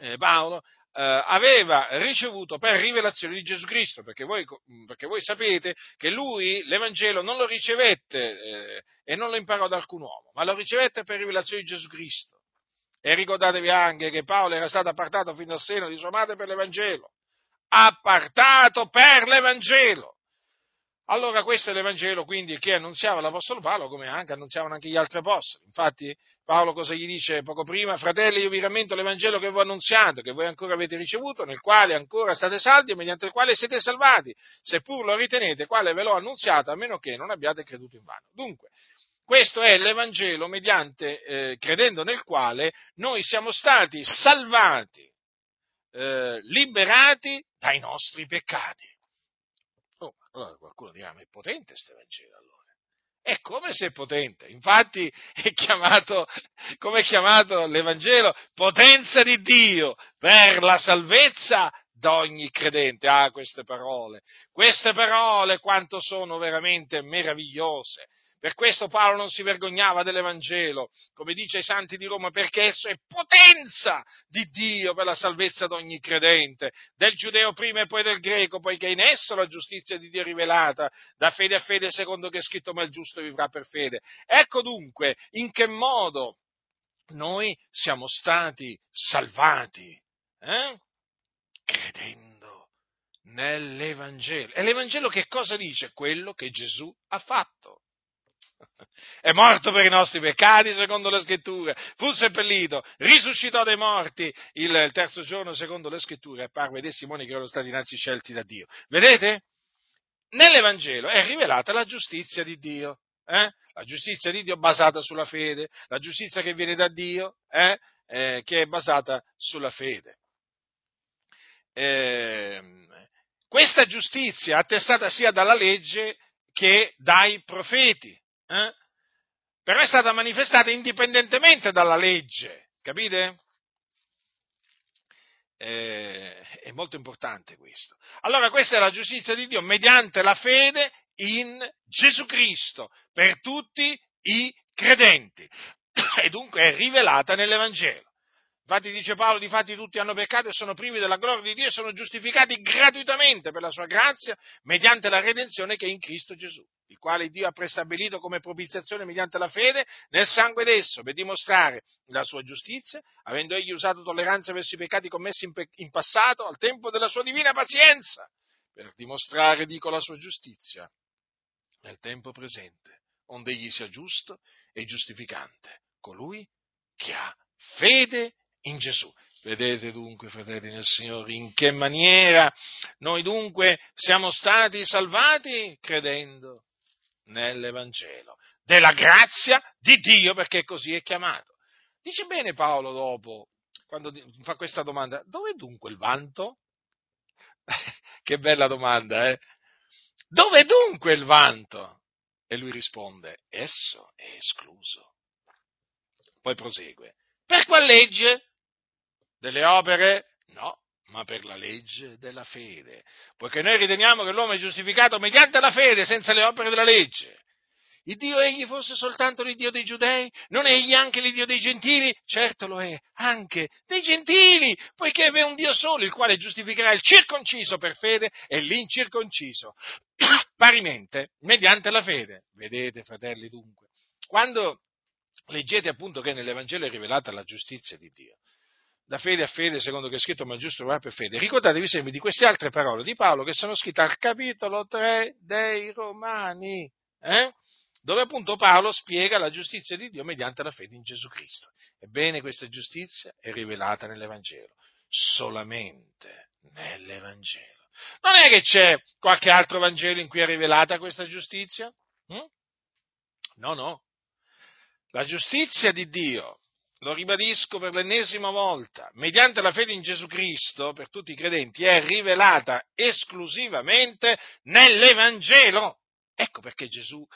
eh, Paolo aveva ricevuto per rivelazione di Gesù Cristo, perché voi, perché voi sapete che lui l'Evangelo non lo ricevette eh, e non lo imparò da alcun uomo, ma lo ricevette per rivelazione di Gesù Cristo. E ricordatevi anche che Paolo era stato appartato fin dal seno di sua madre per l'Evangelo. Appartato per l'Evangelo. Allora questo è l'Evangelo quindi che annunziava l'Apostolo Paolo come anche annunziavano anche gli altri Apostoli. Infatti Paolo cosa gli dice poco prima? Fratelli, io vi rammento l'Evangelo che vi ho annunziato, che voi ancora avete ricevuto, nel quale ancora state saldi e mediante il quale siete salvati, seppur lo ritenete, quale ve l'ho annunziato, a meno che non abbiate creduto in vano. Dunque, questo è l'Evangelo mediante, eh, credendo nel quale noi siamo stati salvati, eh, liberati dai nostri peccati. Allora qualcuno dirà, ma è potente questo Vangelo allora? È come se è potente, infatti è chiamato, come è chiamato l'Evangelo, potenza di Dio per la salvezza d'ogni credente. Ah, queste parole, queste parole quanto sono veramente meravigliose, Per questo Paolo non si vergognava dell'Evangelo, come dice ai santi di Roma, perché esso è potenza di Dio per la salvezza di ogni credente, del giudeo prima e poi del greco, poiché in esso la giustizia di Dio è rivelata, da fede a fede, secondo che è scritto, ma il giusto vivrà per fede. Ecco dunque in che modo noi siamo stati salvati, eh? credendo nell'Evangelo. E l'Evangelo che cosa dice? Quello che Gesù ha fatto. È morto per i nostri peccati, secondo le scritture, fu seppellito, risuscitò dai morti il terzo giorno, secondo le scritture, e parve dei testimoni che erano stati innanzi scelti da Dio. Vedete? Nell'Evangelo è rivelata la giustizia di Dio. Eh? La giustizia di Dio basata sulla fede, la giustizia che viene da Dio, eh? Eh, che è basata sulla fede. Ehm, questa giustizia attestata sia dalla legge che dai profeti, eh? però è stata manifestata indipendentemente dalla legge, capite? Eh, è molto importante questo. Allora questa è la giustizia di Dio mediante la fede in Gesù Cristo per tutti i credenti e dunque è rivelata nell'Evangelo. Infatti dice Paolo, difatti tutti hanno peccato e sono privi della gloria di Dio e sono giustificati gratuitamente per la sua grazia mediante la redenzione che è in Cristo Gesù, il quale Dio ha prestabilito come propiziazione mediante la fede nel sangue d'esso per dimostrare la sua giustizia, avendo egli usato tolleranza verso i peccati commessi in, pe- in passato al tempo della sua divina pazienza, per dimostrare, dico, la sua giustizia nel tempo presente, onde egli sia giusto e giustificante, colui che ha fede in Gesù. Vedete dunque, fratelli nel Signore, in che maniera noi dunque siamo stati salvati credendo nell'Evangelo, della grazia di Dio, perché così è chiamato. Dice bene Paolo dopo, quando fa questa domanda, dove dunque il vanto? che bella domanda, eh? Dove dunque il vanto? E lui risponde, esso è escluso. Poi prosegue, per qual legge? Delle opere? No, ma per la legge della fede. Poiché noi riteniamo che l'uomo è giustificato mediante la fede, senza le opere della legge. Il Dio egli fosse soltanto l'Iddio dei giudei? Non è egli anche l'Iddio dei gentili? Certo lo è, anche dei gentili, poiché è un Dio solo, il quale giustificherà il circonciso per fede e l'incirconciso, parimente, mediante la fede. Vedete, fratelli, dunque, quando leggete appunto che nell'Evangelo è rivelata la giustizia di Dio, da fede a fede, secondo che è scritto, ma giusto va per fede. Ricordatevi sempre di queste altre parole di Paolo che sono scritte al capitolo 3 dei Romani. Eh? dove appunto Paolo spiega la giustizia di Dio mediante la fede in Gesù Cristo. Ebbene, questa giustizia è rivelata nell'Evangelo, solamente nell'Evangelo. Non è che c'è qualche altro Vangelo in cui è rivelata questa giustizia? Hm? No, no. La giustizia di Dio, lo ribadisco per l'ennesima volta, mediante la fede in Gesù Cristo, per tutti i credenti, è rivelata esclusivamente nell'Evangelo. Ecco perché Gesù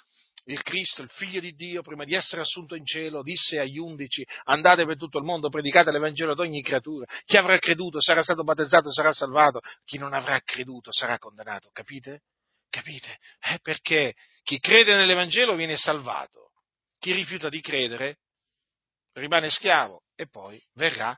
il Cristo, il figlio di Dio, prima di essere assunto in cielo, disse agli undici, andate per tutto il mondo, predicate l'Evangelo ad ogni creatura, chi avrà creduto sarà stato battezzato, sarà salvato, chi non avrà creduto sarà condannato, capite? Capite? Eh, perché chi crede nell'Evangelo viene salvato, chi rifiuta di credere rimane schiavo e poi verrà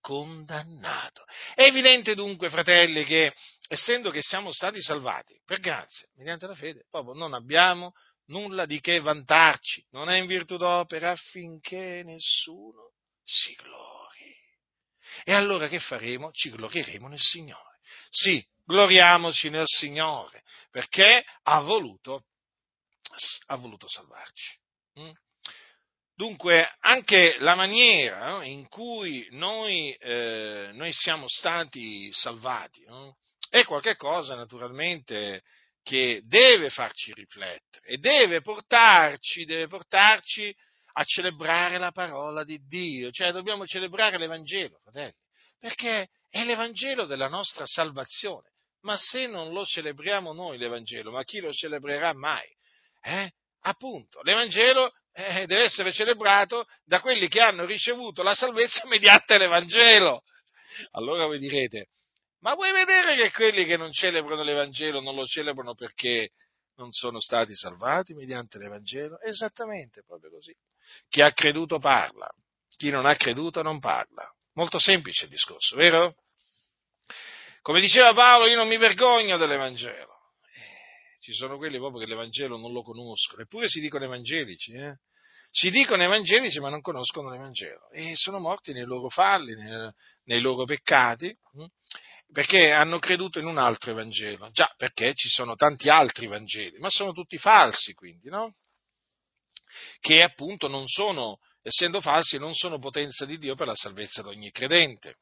condannato. È evidente dunque, fratelli, che essendo che siamo stati salvati per grazia, mediante la fede, proprio non abbiamo nulla di che vantarci, non è in virtù d'opera affinché nessuno si glori. E allora che faremo? Ci glorieremo nel Signore. Sì, gloriamoci nel Signore, perché ha voluto, ha voluto salvarci. Dunque, anche la maniera in cui noi, eh, noi siamo stati salvati no? è qualcosa naturalmente che deve farci riflettere e deve portarci, deve portarci a celebrare la parola di Dio, cioè dobbiamo celebrare l'Evangelo, fratelli, perché è l'Evangelo della nostra salvazione. Ma se non lo celebriamo noi l'Evangelo, ma chi lo celebrerà mai? Eh? Appunto, l'Evangelo eh, deve essere celebrato da quelli che hanno ricevuto la salvezza mediante l'Evangelo. Allora voi direte, ma vuoi vedere che quelli che non celebrano l'Evangelo non lo celebrano perché non sono stati salvati mediante l'Evangelo? Esattamente, proprio così. Chi ha creduto parla, chi non ha creduto non parla. Molto semplice il discorso, vero? Come diceva Paolo, io non mi vergogno dell'Evangelo. Ci sono quelli proprio che l'Evangelo non lo conoscono, eppure si dicono evangelici, eh? Si dicono evangelici ma non conoscono l'Evangelo e sono morti nei loro falli, nei, nei loro peccati, hm? perché hanno creduto in un altro Evangelo. Già, perché ci sono tanti altri Vangeli, ma sono tutti falsi quindi, no? Che appunto non sono, essendo falsi, non sono potenza di Dio per la salvezza di ogni credente.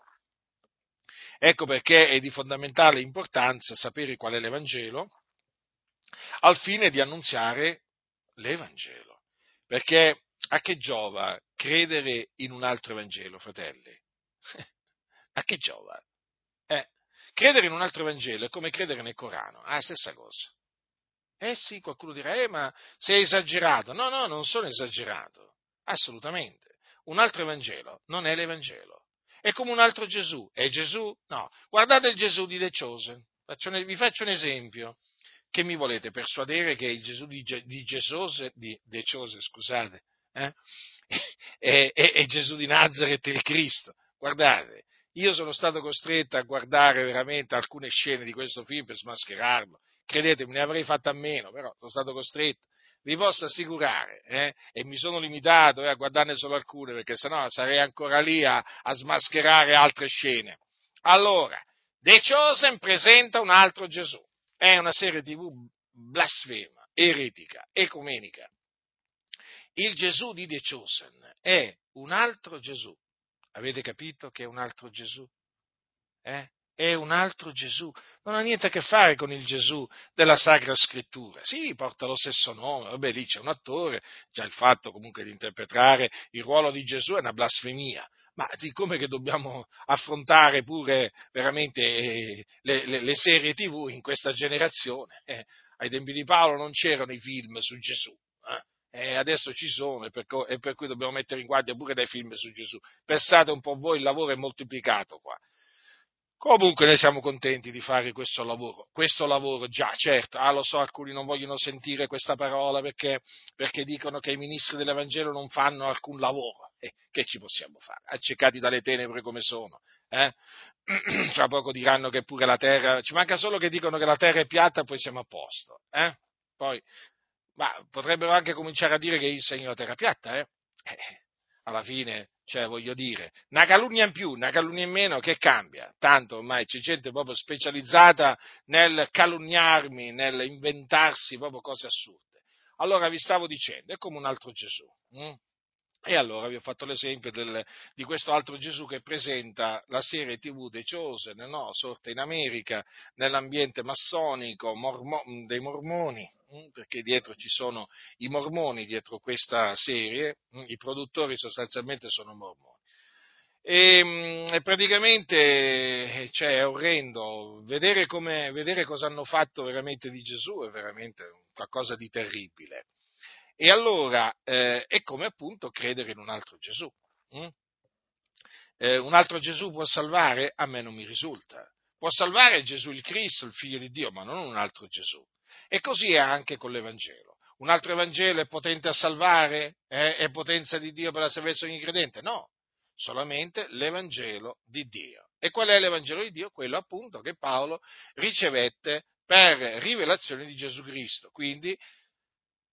Ecco perché è di fondamentale importanza sapere qual è l'Evangelo al fine di annunziare l'Evangelo. Perché a che giova credere in un altro Evangelo, fratelli? a che giova? Eh, credere in un altro Vangelo è come credere nel Corano, è la stessa cosa. Eh sì, qualcuno dirà, eh ma sei esagerato. No, no, non sono esagerato, assolutamente. Un altro Evangelo non è l'Evangelo. È come un altro Gesù. È Gesù? No. Guardate il Gesù di De Chosen. vi faccio un esempio. Che mi volete persuadere che il Gesù di, di, Gesose, di De Chose, scusate, eh? è, è, è Gesù di Nazareth il Cristo? Guardate, io sono stato costretto a guardare veramente alcune scene di questo film per smascherarlo. Credetemi, ne avrei fatto a meno, però sono stato costretto. Vi posso assicurare, eh, e mi sono limitato eh, a guardarne solo alcune, perché sennò sarei ancora lì a, a smascherare altre scene. Allora, The Chosen presenta un altro Gesù. È una serie tv blasfema, eretica, ecumenica. Il Gesù di The Chosen è un altro Gesù Avete capito che è un altro Gesù? Eh? È un altro Gesù. Non ha niente a che fare con il Gesù della Sacra Scrittura. Sì, porta lo stesso nome, vabbè, lì c'è un attore, già il fatto comunque di interpretare il ruolo di Gesù è una blasfemia. Ma siccome che dobbiamo affrontare pure veramente eh, le, le, le serie tv in questa generazione, eh, ai tempi di Paolo non c'erano i film su Gesù, eh? adesso ci sono e per, e per, cui dobbiamo mettere in guardia pure dai film su Gesù. Pensate un po' voi, il lavoro è moltiplicato qua. Comunque noi siamo contenti di fare questo lavoro, questo lavoro già, certo, ah lo so, alcuni non vogliono sentire questa parola perché, perché dicono che i ministri dell'Evangelo non fanno alcun lavoro, eh, che ci possiamo fare? Accecati dalle tenebre come sono, eh? Fra poco diranno che pure la terra, ci manca solo che dicono che la terra è piatta e poi siamo a posto, eh? Poi ma potrebbero anche cominciare a dire che io insegno la terra piatta, eh? eh alla fine, cioè, voglio dire, una calunnia in più, una calunnia in meno, che cambia? Tanto ormai c'è gente proprio specializzata nel calunniarmi, nel inventarsi proprio cose assurde. Allora vi stavo dicendo, è come un altro Gesù. Hm? E allora vi ho fatto l'esempio del, di questo altro Gesù che presenta la serie TV The Chosen, no? sorta in America, nell'ambiente massonico mormo, dei mormoni, perché dietro ci sono i mormoni dietro questa serie, i produttori sostanzialmente sono mormoni. E, e praticamente eh, cioè, è orrendo vedere, vedere cosa hanno fatto veramente di Gesù, è veramente qualcosa di terribile. E allora eh, è come appunto credere in un altro Gesù. Hm? Eh, un altro Gesù può salvare? A me non mi risulta. Può salvare Gesù il Cristo, il figlio di Dio, ma non un altro Gesù. E così è anche con l'Evangelo. Un altro Evangelo è potente a salvare? Eh? È potenza di Dio per la salvezza di ogni credente? No, solamente l'Evangelo di Dio. E qual è l'Evangelo di Dio? Quello appunto che Paolo ricevette per rivelazione di Gesù Cristo. Quindi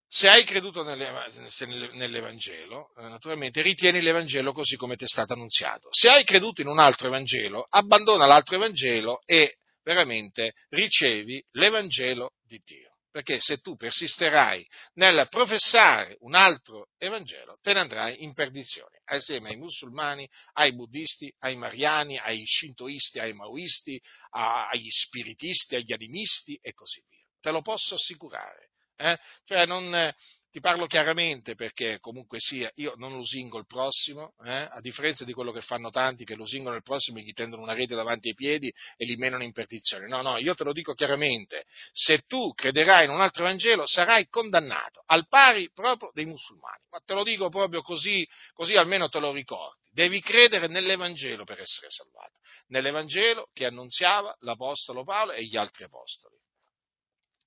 se hai creduto nell'Evangelo, eh, naturalmente ritieni l'Evangelo così come ti è stato annunziato. Se hai creduto in un altro Evangelo, abbandona l'altro Evangelo e veramente ricevi l'Evangelo di Dio. Perché se tu persisterai nel professare un altro Evangelo, te ne andrai in perdizione, assieme ai musulmani, ai buddisti, ai mariani, ai shintoisti, ai maoisti, agli spiritisti, agli animisti e così via. Te lo posso assicurare eh? Cioè non, eh, ti parlo chiaramente perché comunque sia, io non lusingo il prossimo, eh? a differenza di quello che fanno tanti che lusingono il prossimo e gli tendono una rete davanti ai piedi e li menano in perdizione. No, no, io te lo dico chiaramente, se tu crederai in un altro Vangelo sarai condannato, al pari proprio dei musulmani. Ma te lo dico proprio così, così almeno te lo ricordi. Devi credere nell'Evangelo per essere salvato, nell'Evangelo che annunziava l'Apostolo Paolo e gli altri Apostoli.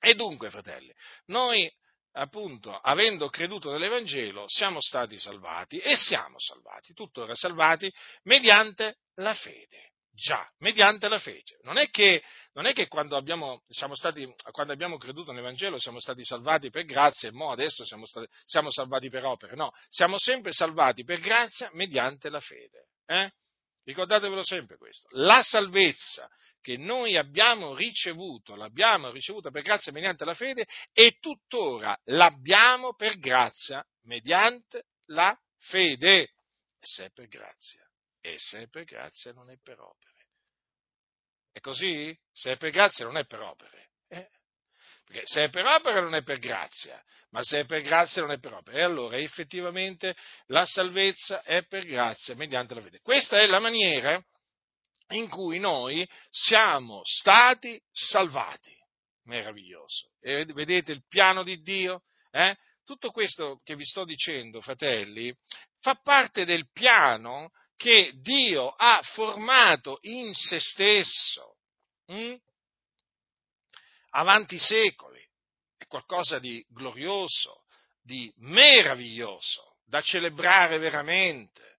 E dunque, fratelli, noi appunto, avendo creduto nell'Evangelo, siamo stati salvati e siamo salvati, tuttora salvati, mediante la fede. Già, mediante la fede. Non è che, non è che quando, abbiamo, stati, quando, abbiamo, creduto nell'Evangelo siamo stati salvati per grazia e mo adesso siamo, stati, siamo salvati per opere. No, siamo sempre salvati per grazia mediante la fede. Eh? Ricordatevelo sempre questo. La salvezza che noi abbiamo ricevuto, l'abbiamo ricevuta per grazia mediante la fede e tuttora l'abbiamo per grazia mediante la fede. E se è per grazia, e se è per grazia non è per opere. È così? Se è per grazia non è per opere. Perché se è per opere non è per grazia, ma se è per grazia non è per opere. E allora effettivamente la salvezza è per grazia mediante la fede. Questa è la maniera in cui noi siamo stati salvati. Meraviglioso. E vedete il piano di Dio? Eh? Tutto questo che vi sto dicendo, fratelli, fa parte del piano che Dio ha formato in se stesso. Hm? Avanti secoli. È qualcosa di glorioso, di meraviglioso, da celebrare veramente.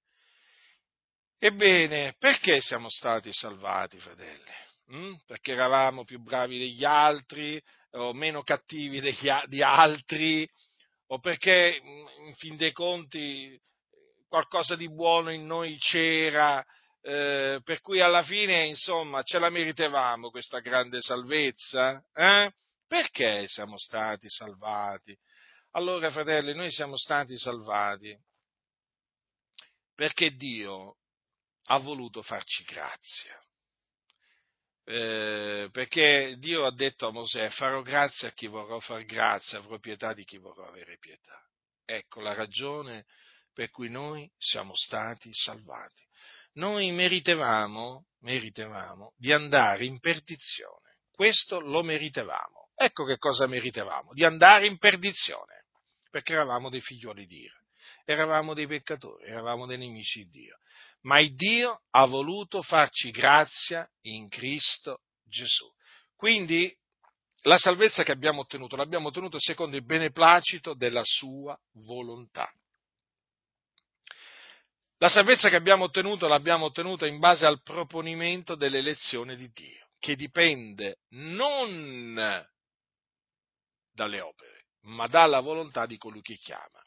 Ebbene, perché siamo stati salvati, fratelli? Mm? Perché eravamo più bravi degli altri o meno cattivi degli, di altri o perché mm, in fin dei conti qualcosa di buono in noi c'era, eh, per cui alla fine, insomma, ce la meritevamo questa grande salvezza? Eh? Perché siamo stati salvati? Allora, fratelli, noi siamo stati salvati perché Dio ha voluto farci grazia. Eh, perché Dio ha detto a Mosè, farò grazia a chi vorrò far grazia, avrò pietà di chi vorrò avere pietà. Ecco la ragione per cui noi siamo stati salvati. Noi meritevamo, meritevamo di andare in perdizione. Questo lo meritevamo. Ecco che cosa meritevamo, di andare in perdizione, perché eravamo dei figlioli di Dio, eravamo dei peccatori, eravamo dei nemici di Dio ma il Dio ha voluto farci grazia in Cristo Gesù. Quindi la salvezza che abbiamo ottenuto l'abbiamo ottenuta secondo il beneplacito della sua volontà. La salvezza che abbiamo ottenuto l'abbiamo ottenuta in base al proponimento dell'elezione di Dio, che dipende non dalle opere, ma dalla volontà di colui che chiama.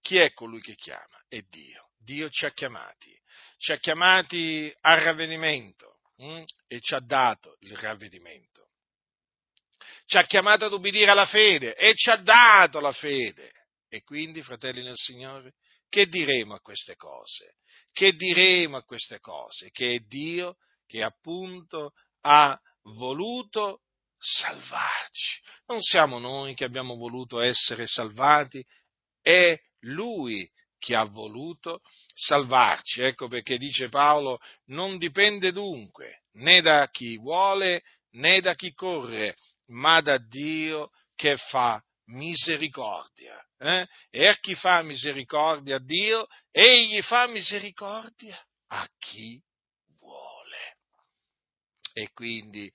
Chi è colui che chiama? È Dio. Dio ci ha chiamati ci ha chiamati al ravvedimento hm? e ci ha dato il ravvedimento. Ci ha chiamato ad ubbidire alla fede e ci ha dato la fede. E quindi, fratelli nel Signore, che diremo a queste cose? Che diremo a queste cose? Che è Dio che appunto ha voluto salvarci. Non siamo noi che abbiamo voluto essere salvati, è Lui che ha voluto salvarci. Ecco perché dice Paolo, non dipende dunque né da chi vuole né da chi corre, ma da Dio che fa misericordia. Eh? E a chi fa misericordia a Dio, egli fa misericordia a chi vuole. E quindi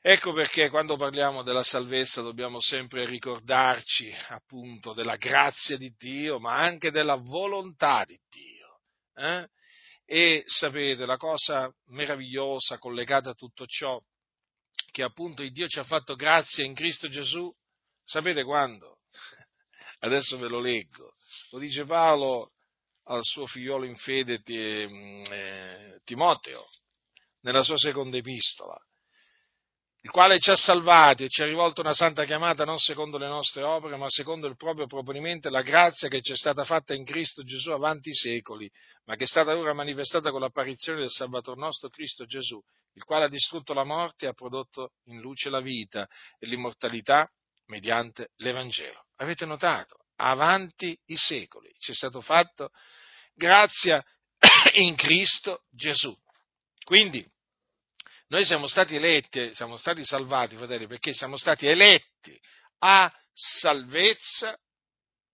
Ecco perché quando parliamo della salvezza dobbiamo sempre ricordarci appunto della grazia di Dio, ma anche della volontà di Dio. Eh? E sapete, la cosa meravigliosa collegata a tutto ciò, che appunto Dio ci ha fatto grazia in Cristo Gesù, sapete quando? Adesso ve lo leggo. Lo dice Paolo al suo figliolo in fede eh, Timoteo, nella sua seconda epistola il quale ci ha salvati e ci ha rivolto una santa chiamata non secondo le nostre opere, ma secondo il proprio proponimento e la grazia che ci è stata fatta in Cristo Gesù avanti i secoli, ma che è stata ora manifestata con l'apparizione del Salvatore nostro Cristo Gesù, il quale ha distrutto la morte e ha prodotto in luce la vita e l'immortalità mediante l'Evangelo. Avete notato? Avanti i secoli ci è stato fatto grazia in Cristo Gesù. Quindi, noi siamo stati eletti, siamo stati salvati, fratelli, perché siamo stati eletti a salvezza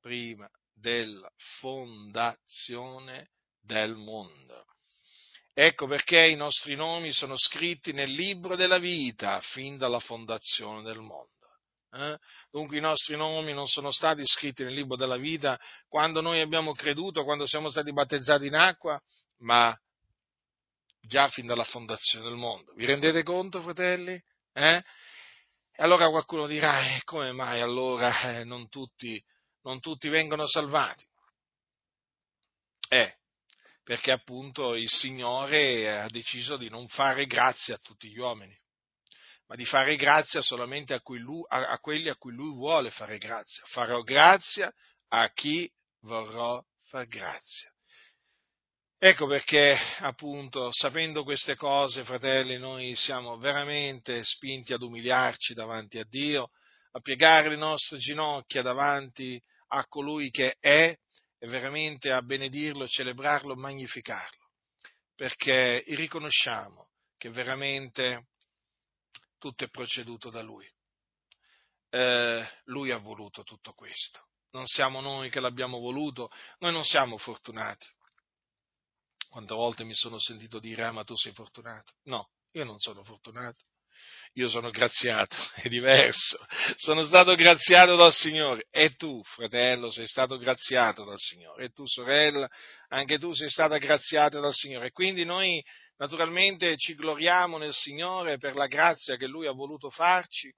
prima della fondazione del mondo. Ecco perché i nostri nomi sono scritti nel libro della vita fin dalla fondazione del mondo. Eh? Dunque i nostri nomi non sono stati scritti nel libro della vita quando noi abbiamo creduto, quando siamo stati battezzati in acqua, ma già fin dalla fondazione del mondo. Vi rendete conto, fratelli? Eh? E allora qualcuno dirà, eh, come mai allora eh, non, tutti, non tutti vengono salvati? Eh, perché appunto il Signore ha deciso di non fare grazia a tutti gli uomini, ma di fare grazia solamente a, lui, a, a quelli a cui Lui vuole fare grazia. Farò grazia a chi vorrò far grazia. Ecco perché, appunto, sapendo queste cose, fratelli, noi siamo veramente spinti ad umiliarci davanti a Dio, a piegare le nostre ginocchia davanti a colui che è e veramente a benedirlo, celebrarlo, magnificarlo, perché riconosciamo che veramente tutto è proceduto da Lui. Eh, lui ha voluto tutto questo. Non siamo noi che l'abbiamo voluto, noi non siamo fortunati. Quante volte mi sono sentito dire, ah, ma tu sei fortunato? No, io non sono fortunato io sono graziato, è diverso. Sono stato graziato dal Signore. E tu, fratello, sei stato graziato dal Signore. E tu, sorella, anche tu sei stata graziata dal Signore. E quindi noi, naturalmente, ci gloriamo nel Signore per la grazia che Lui ha voluto farci,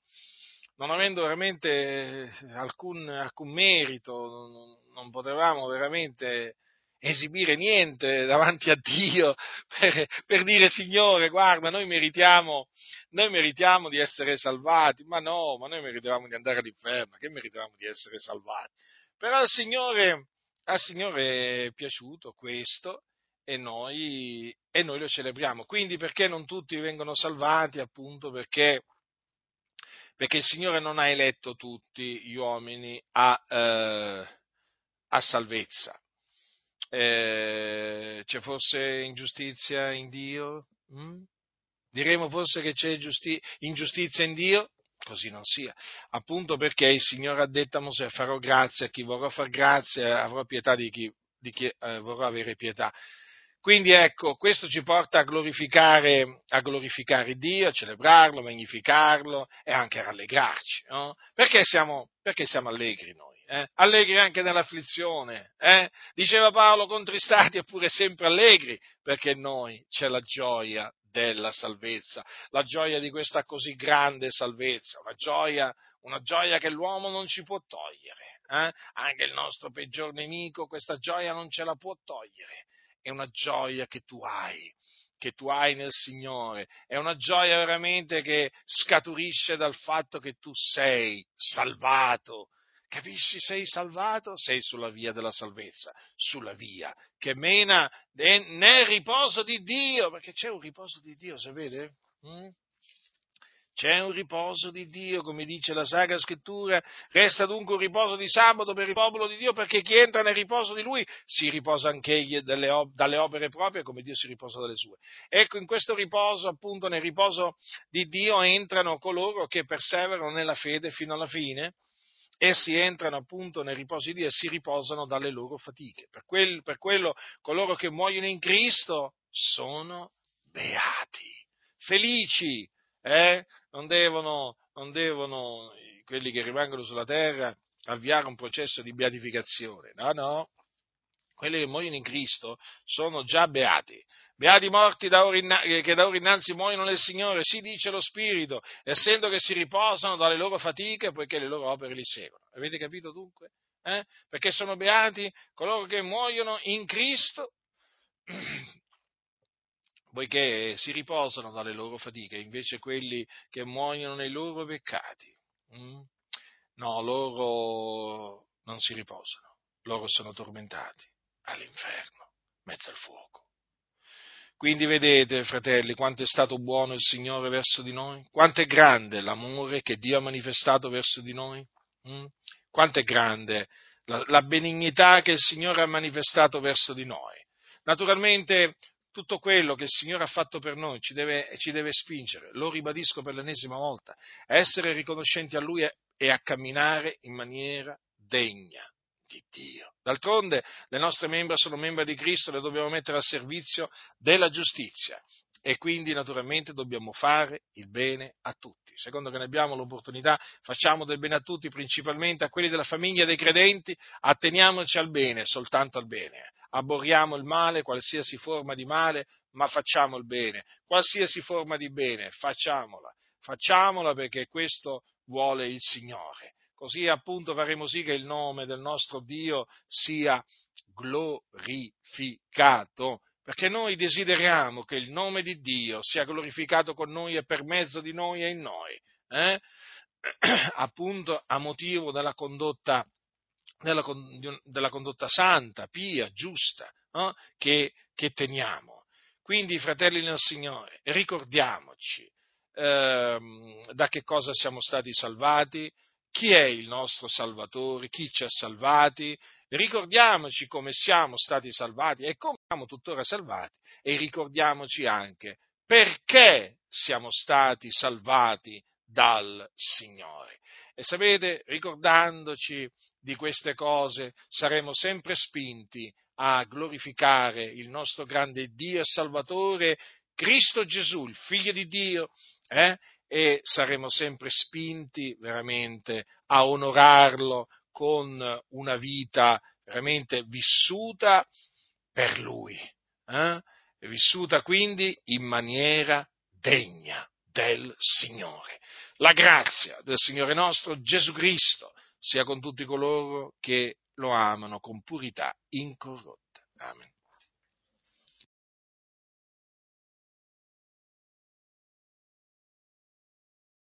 non avendo veramente alcun, alcun merito, non, non potevamo veramente esibire niente davanti a Dio per, per, dire Signore, guarda, noi meritiamo, noi meritiamo di essere salvati, ma no, ma noi meritavamo di andare all'inferno, che meritavamo di essere salvati. Però al Signore, al Signore è piaciuto questo e noi, e noi lo celebriamo. Quindi perché non tutti vengono salvati? Appunto perché perché il Signore non ha eletto tutti gli uomini a, eh, a salvezza eh, c'è forse ingiustizia in Dio? Mm? Diremo forse che c'è giusti- ingiustizia in Dio? Così non sia. Appunto perché il Signore ha detto a Mosè farò grazia a chi vorrà far grazia, avrò pietà di chi, di chi eh, vorrà avere pietà. Quindi ecco, questo ci porta a glorificare, a glorificare Dio, a celebrarlo, magnificarlo e anche a rallegrarci. No? Perché, siamo, perché siamo allegri noi? eh? allegri anche nell'afflizione. Eh? Diceva Paolo, contristati eppure sempre allegri, perché in noi c'è la gioia della salvezza, la gioia di questa così grande salvezza, una gioia, una gioia che l'uomo non ci può togliere. Eh? Anche il nostro peggior nemico questa gioia non ce la può togliere. È una gioia che tu hai, che tu hai nel Signore, è una gioia veramente che scaturisce dal fatto che tu sei salvato, Capisci? Sei salvato, sei sulla via della salvezza, sulla via che mena nel riposo di Dio, perché c'è un riposo di Dio, sapete? Mm? C'è un riposo di Dio, come dice la Sacra Scrittura, resta dunque un riposo di sabato per il popolo di Dio, perché chi entra nel riposo di Lui si riposa anche egli dalle, dalle opere proprie, come Dio si riposa dalle sue. Ecco, in questo riposo, appunto, nel riposo di Dio entrano coloro che perseverano nella fede fino alla fine, essi entrano appunto nel riposo di Dio e si riposano dalle loro fatiche. Per, quel, per quello coloro che muoiono in Cristo sono beati, felici, eh? non, devono, non devono quelli che rimangono sulla terra avviare un processo di beatificazione, no, no, quelli che muoiono in Cristo sono già beati. Beati morti da in, che da ora innanzi muoiono nel Signore, si dice lo Spirito, essendo che si riposano dalle loro fatiche, poiché le loro opere li seguono. Avete capito dunque? Eh? Perché sono beati coloro che muoiono in Cristo, poiché si riposano dalle loro fatiche, invece quelli che muoiono nei loro peccati. Mm? No, loro non si riposano, loro sono tormentati all'inferno, mezzo al fuoco. Quindi vedete, fratelli, quanto è stato buono il Signore verso di noi? Quanto è grande l'amore che Dio ha manifestato verso di noi? Mm? Quanto è grande la, la benignità che il Signore ha manifestato verso di noi? Naturalmente tutto quello che il Signore ha fatto per noi ci deve, ci deve, spingere, lo ribadisco per l'ennesima volta, a essere riconoscenti a Lui e a camminare in maniera degna di Dio. D'altronde le nostre membra sono membra di Cristo, le dobbiamo mettere al servizio della giustizia e quindi naturalmente dobbiamo fare il bene a tutti. Secondo che ne abbiamo l'opportunità, facciamo del bene a tutti, principalmente a quelli della famiglia dei credenti, atteniamoci al bene, soltanto al bene. Aborriamo il male, qualsiasi forma di male, ma facciamo il bene. Qualsiasi forma di bene, facciamola. Facciamola perché questo vuole il Signore. Così appunto faremo sì che il nome del nostro Dio sia glorificato perché noi desideriamo che il nome di Dio sia glorificato con noi e per mezzo di noi e in noi, eh? appunto a motivo della condotta, della, della condotta santa, pia, giusta, no? che, che, teniamo. Quindi, fratelli nel Signore, ricordiamoci eh, da che cosa siamo stati salvati, chi è il nostro Salvatore, chi ci ha salvati, ricordiamoci come siamo stati salvati e come siamo tuttora salvati e ricordiamoci anche perché siamo stati salvati dal Signore. E sapete, ricordandoci di queste cose, saremo sempre spinti a glorificare il nostro grande Dio e Salvatore, Cristo Gesù, il Figlio di Dio, eh? e saremo sempre spinti veramente a onorarlo con una vita veramente vissuta per Lui, eh? vissuta quindi in maniera degna del Signore. La grazia del Signore nostro Gesù Cristo sia con tutti coloro che lo amano con purità incorrotta. Amen.